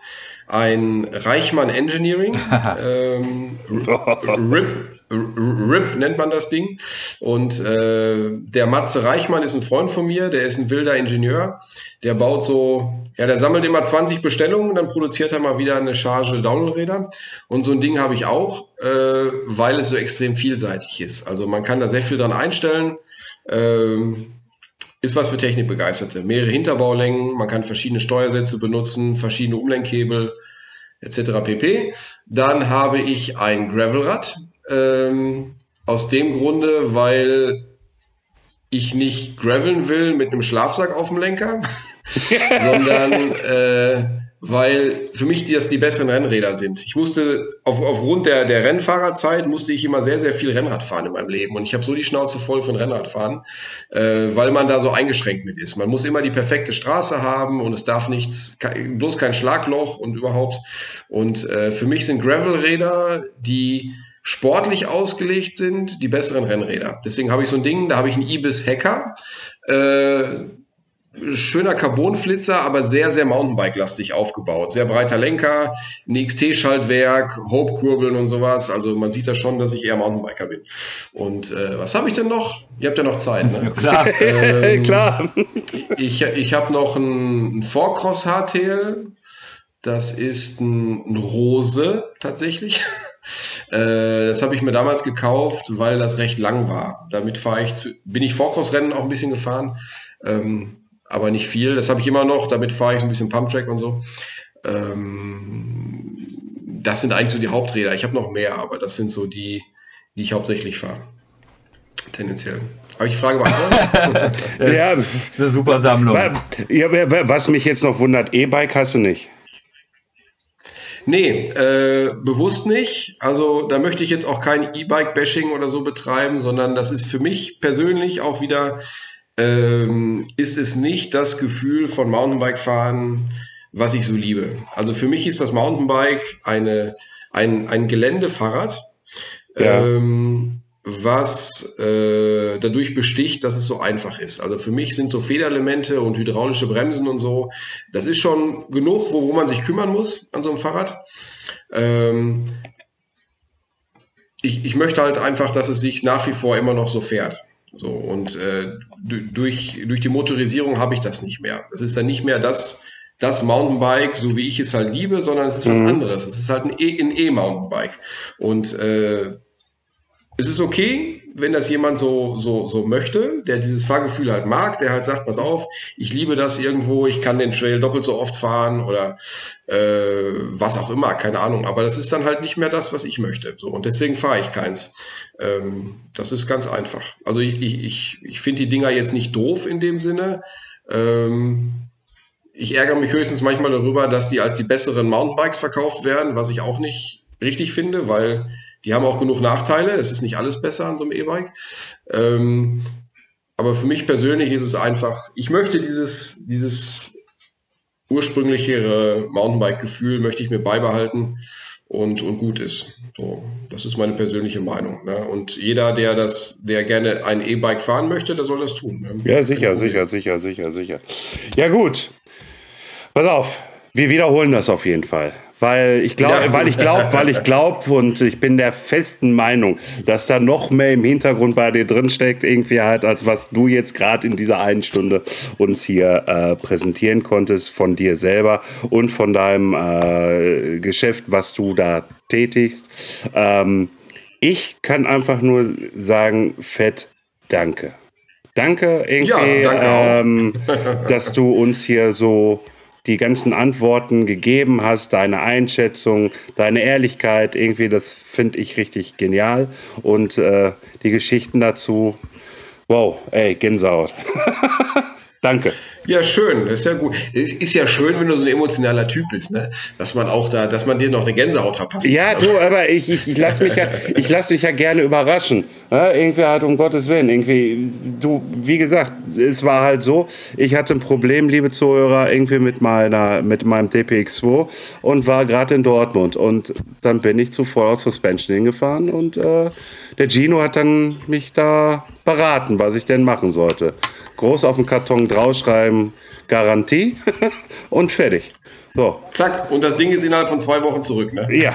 Ein Reichmann Engineering. ähm, RIP, RIP nennt man das Ding. Und äh, der Matze Reichmann ist ein Freund von mir, der ist ein wilder Ingenieur. Der baut so, ja, der sammelt immer 20 Bestellungen, dann produziert er mal wieder eine Charge Downloadräder. Und so ein Ding habe ich auch, äh, weil es so extrem vielseitig ist. Also man kann da sehr viel dran einstellen. Ähm, ist was für Technikbegeisterte. Mehrere Hinterbaulängen, man kann verschiedene Steuersätze benutzen, verschiedene Umlenkhebel etc. pp. Dann habe ich ein Gravelrad, ähm, aus dem Grunde, weil ich nicht graveln will mit einem Schlafsack auf dem Lenker, (laughs) sondern äh, weil für mich die, das die besseren Rennräder sind. Ich musste, auf, aufgrund der, der Rennfahrerzeit, musste ich immer sehr, sehr viel Rennrad fahren in meinem Leben. Und ich habe so die Schnauze voll von Rennradfahren, äh, weil man da so eingeschränkt mit ist. Man muss immer die perfekte Straße haben und es darf nichts, bloß kein Schlagloch und überhaupt. Und äh, für mich sind Gravelräder die sportlich ausgelegt sind, die besseren Rennräder. Deswegen habe ich so ein Ding, da habe ich einen Ibis Hacker. Äh, schöner Carbonflitzer, aber sehr, sehr Mountainbike-lastig aufgebaut. Sehr breiter Lenker, ein XT-Schaltwerk, Hope-Kurbeln und sowas. Also man sieht da schon, dass ich eher Mountainbiker bin. Und äh, was habe ich denn noch? Ihr habt ja noch Zeit, ne? (laughs) Klar. Ähm, (laughs) klar. Ich, ich habe noch ein, ein Four-Cross Hardtail. Das ist ein, ein Rose tatsächlich. (laughs) Äh, das habe ich mir damals gekauft, weil das recht lang war. Damit fahre ich, zu, bin ich Vorkrossrennen auch ein bisschen gefahren, ähm, aber nicht viel. Das habe ich immer noch. Damit fahre ich so ein bisschen Pumptrack und so. Ähm, das sind eigentlich so die Haupträder. Ich habe noch mehr, aber das sind so die, die ich hauptsächlich fahre. Tendenziell. Habe ich die Frage beantwortet? (laughs) ja, das ist eine super Sammlung. Was mich jetzt noch wundert, E-Bike hast du nicht. Nee, äh, bewusst nicht. Also da möchte ich jetzt auch kein E-Bike-Bashing oder so betreiben, sondern das ist für mich persönlich auch wieder, ähm, ist es nicht das Gefühl von Mountainbike-Fahren, was ich so liebe. Also für mich ist das Mountainbike eine, ein, ein Geländefahrrad. Ja. Ähm, was äh, dadurch besticht, dass es so einfach ist. Also für mich sind so Federelemente und hydraulische Bremsen und so, das ist schon genug, worum man sich kümmern muss an so einem Fahrrad. Ähm, ich, ich möchte halt einfach, dass es sich nach wie vor immer noch so fährt. So, und äh, durch, durch die Motorisierung habe ich das nicht mehr. Das ist dann nicht mehr das, das Mountainbike, so wie ich es halt liebe, sondern es ist mhm. was anderes. Es ist halt ein E-Mountainbike. E und äh, es ist okay, wenn das jemand so, so, so möchte, der dieses Fahrgefühl halt mag, der halt sagt, pass auf, ich liebe das irgendwo, ich kann den Trail doppelt so oft fahren oder äh, was auch immer, keine Ahnung. Aber das ist dann halt nicht mehr das, was ich möchte. So, und deswegen fahre ich keins. Ähm, das ist ganz einfach. Also ich, ich, ich finde die Dinger jetzt nicht doof in dem Sinne. Ähm, ich ärgere mich höchstens manchmal darüber, dass die als die besseren Mountainbikes verkauft werden, was ich auch nicht richtig finde, weil die haben auch genug Nachteile. Es ist nicht alles besser an so einem E-Bike. Ähm, aber für mich persönlich ist es einfach, ich möchte dieses, dieses ursprünglichere Mountainbike-Gefühl möchte ich mir beibehalten und, und gut ist. So, das ist meine persönliche Meinung. Ne? Und jeder, der das, der gerne ein E-Bike fahren möchte, der soll das tun. Ne? Ja, sicher, sicher, sicher, sicher, sicher. Ja, gut. Pass auf, wir wiederholen das auf jeden Fall. Weil ich glaube, ja. weil ich glaube, weil ich glaube und ich bin der festen Meinung, dass da noch mehr im Hintergrund bei dir drin steckt, irgendwie halt, als was du jetzt gerade in dieser einen Stunde uns hier äh, präsentieren konntest von dir selber und von deinem äh, Geschäft, was du da tätigst. Ähm, ich kann einfach nur sagen, fett, danke. Danke irgendwie, ja, danke ähm, dass du uns hier so die ganzen Antworten gegeben hast, deine Einschätzung, deine Ehrlichkeit, irgendwie, das finde ich richtig genial. Und äh, die Geschichten dazu, wow, ey, Gänsehaut. (laughs) Danke. Ja, schön, das ist ja gut. Es ist ja schön, wenn du so ein emotionaler Typ bist, ne? Dass man auch da, dass man dir noch eine Gänsehaut verpasst. Ja, du, aber ich, ich, ich lasse mich ja, ich mich ja gerne überraschen. Ja, irgendwie halt um Gottes Willen, irgendwie, du, wie gesagt, es war halt so, ich hatte ein Problem, liebe Zuhörer, irgendwie mit meiner, mit meinem DPX2 und war gerade in Dortmund und dann bin ich zu Fallout Suspension hingefahren und äh, der Gino hat dann mich da beraten, was ich denn machen sollte. Groß auf dem Karton draufschreiben, Garantie (laughs) und fertig. So. Zack, und das Ding ist innerhalb von zwei Wochen zurück, ne? Ja,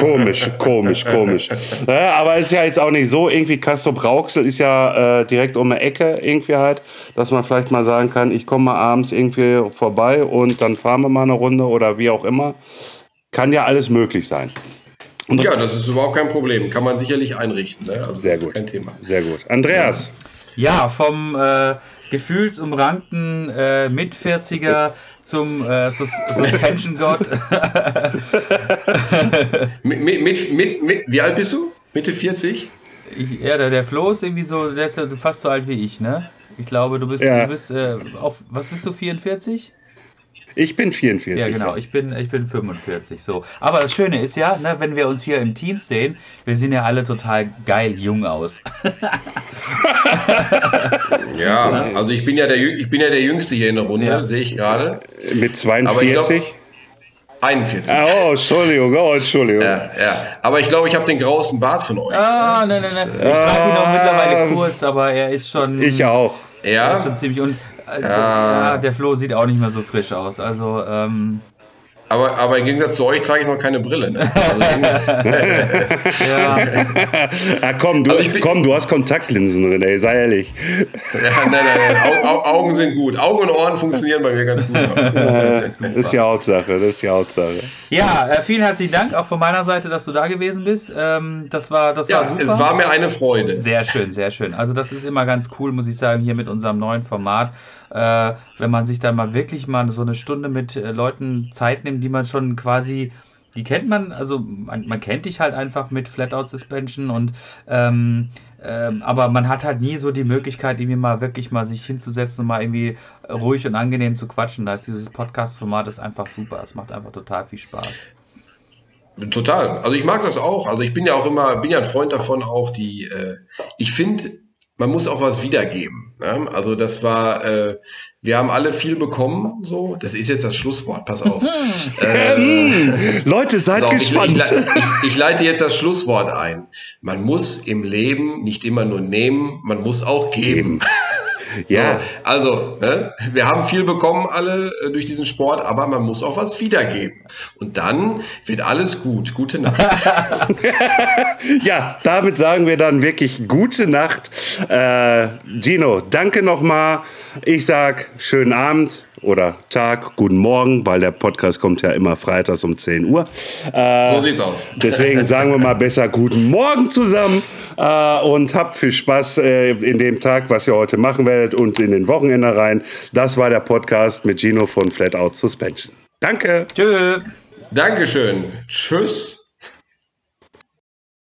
komisch, (laughs) komisch, komisch. Ja, aber ist ja jetzt auch nicht so, irgendwie Castro Brauxel ist ja äh, direkt um die Ecke irgendwie halt, dass man vielleicht mal sagen kann, ich komme mal abends irgendwie vorbei und dann fahren wir mal eine Runde oder wie auch immer. Kann ja alles möglich sein. Und ja, das ist überhaupt kein Problem. Kann man sicherlich einrichten. Ne? Also Sehr gut. kein Thema. Sehr gut. Andreas. Ja, vom äh, gefühlsumrankten äh, Mit-40er zum äh, Sus Suspension-Gott. (laughs) mit, mit, mit, mit, wie alt bist du? Mitte 40? Ich, ja, der, der Flo ist irgendwie so, der ist ja fast so alt wie ich, ne? Ich glaube, du bist, Ja. du bist äh, auf, was bist du, 44? Ich bin 44. Ja, genau, ich bin, ich bin 45, so. Aber das Schöne ist ja, ne, wenn wir uns hier im Team sehen, wir sehen ja alle total geil jung aus. (laughs) Ja, also ich bin ja der, ich bin ja der Jüngste hier in der Runde, Ja. sehe ich gerade. Mit Aber ich 42? glaub- 41. Ah, oh, Entschuldigung, oh, Entschuldigung. Ja, ja. Aber ich glaube, ich habe den grauesten Bart von euch. Ah, nein, nein, nein. Ich trage ihn auch mittlerweile kurz, aber er ist schon. Ich auch. Er ist schon Ja, ziemlich. Und äh, Ja. ja, der Flo sieht auch nicht mehr so frisch aus. Also, ähm, aber, aber im Gegensatz zu euch trage ich noch keine Brille. Ne? Also (laughs) ja. Ah, komm, du, Also komm, du hast Kontaktlinsen drin, ey, sei ehrlich. ja, nein, nein, nein. Au, Au, Augen sind gut. Augen und Ohren funktionieren bei mir ganz gut. Das ist die Hauptsache, das ist die Hauptsache. ja, äh, vielen herzlichen Dank auch von meiner Seite, dass du da gewesen bist. Ähm, das war, das war Ja, super. es war mir eine Freude. Sehr schön, sehr schön. Also das ist immer ganz cool, muss ich sagen, hier mit unserem neuen Format. Äh, wenn man sich dann mal wirklich mal so eine Stunde mit äh, Leuten Zeit nimmt, die man schon quasi, die kennt man, also man, man kennt dich halt einfach mit Flatout Suspension und ähm, ähm, aber man hat halt nie so die Möglichkeit, irgendwie mal wirklich mal sich hinzusetzen und mal irgendwie ruhig und angenehm zu quatschen. Da ist dieses Podcast-Format ist einfach super. Es macht einfach total viel Spaß. Total. Also ich mag das auch. Also ich bin ja auch immer, bin ja ein Freund davon auch, die, äh, ich finde, man muss auch was wiedergeben. Ne? Also das war, äh, wir haben alle viel bekommen, so. Das ist jetzt das Schlusswort, pass auf. (laughs) Ähm, Leute, seid So, ich, ich, gespannt. ich, ich leite jetzt das Schlusswort ein. Man muss im Leben nicht immer nur nehmen, man muss auch geben. Ja, So, also, ne, wir haben viel bekommen alle äh, durch diesen Sport, aber man muss auch was wiedergeben. Und dann wird alles gut. Gute Nacht. (laughs) ja, damit sagen wir dann wirklich gute Nacht. Äh, Gino, danke nochmal. Ich sag schönen Abend oder Tag, guten Morgen, weil der Podcast kommt ja immer freitags um 10 Uhr. Äh, So sieht's aus. (laughs) Deswegen sagen wir mal besser guten Morgen zusammen äh, und habt viel Spaß äh, in dem Tag, was ihr heute machen werdet und in den Wochenende rein. Das war der Podcast mit Gino von Flat Out Suspension. Danke. Tschö. Dankeschön. Tschüss.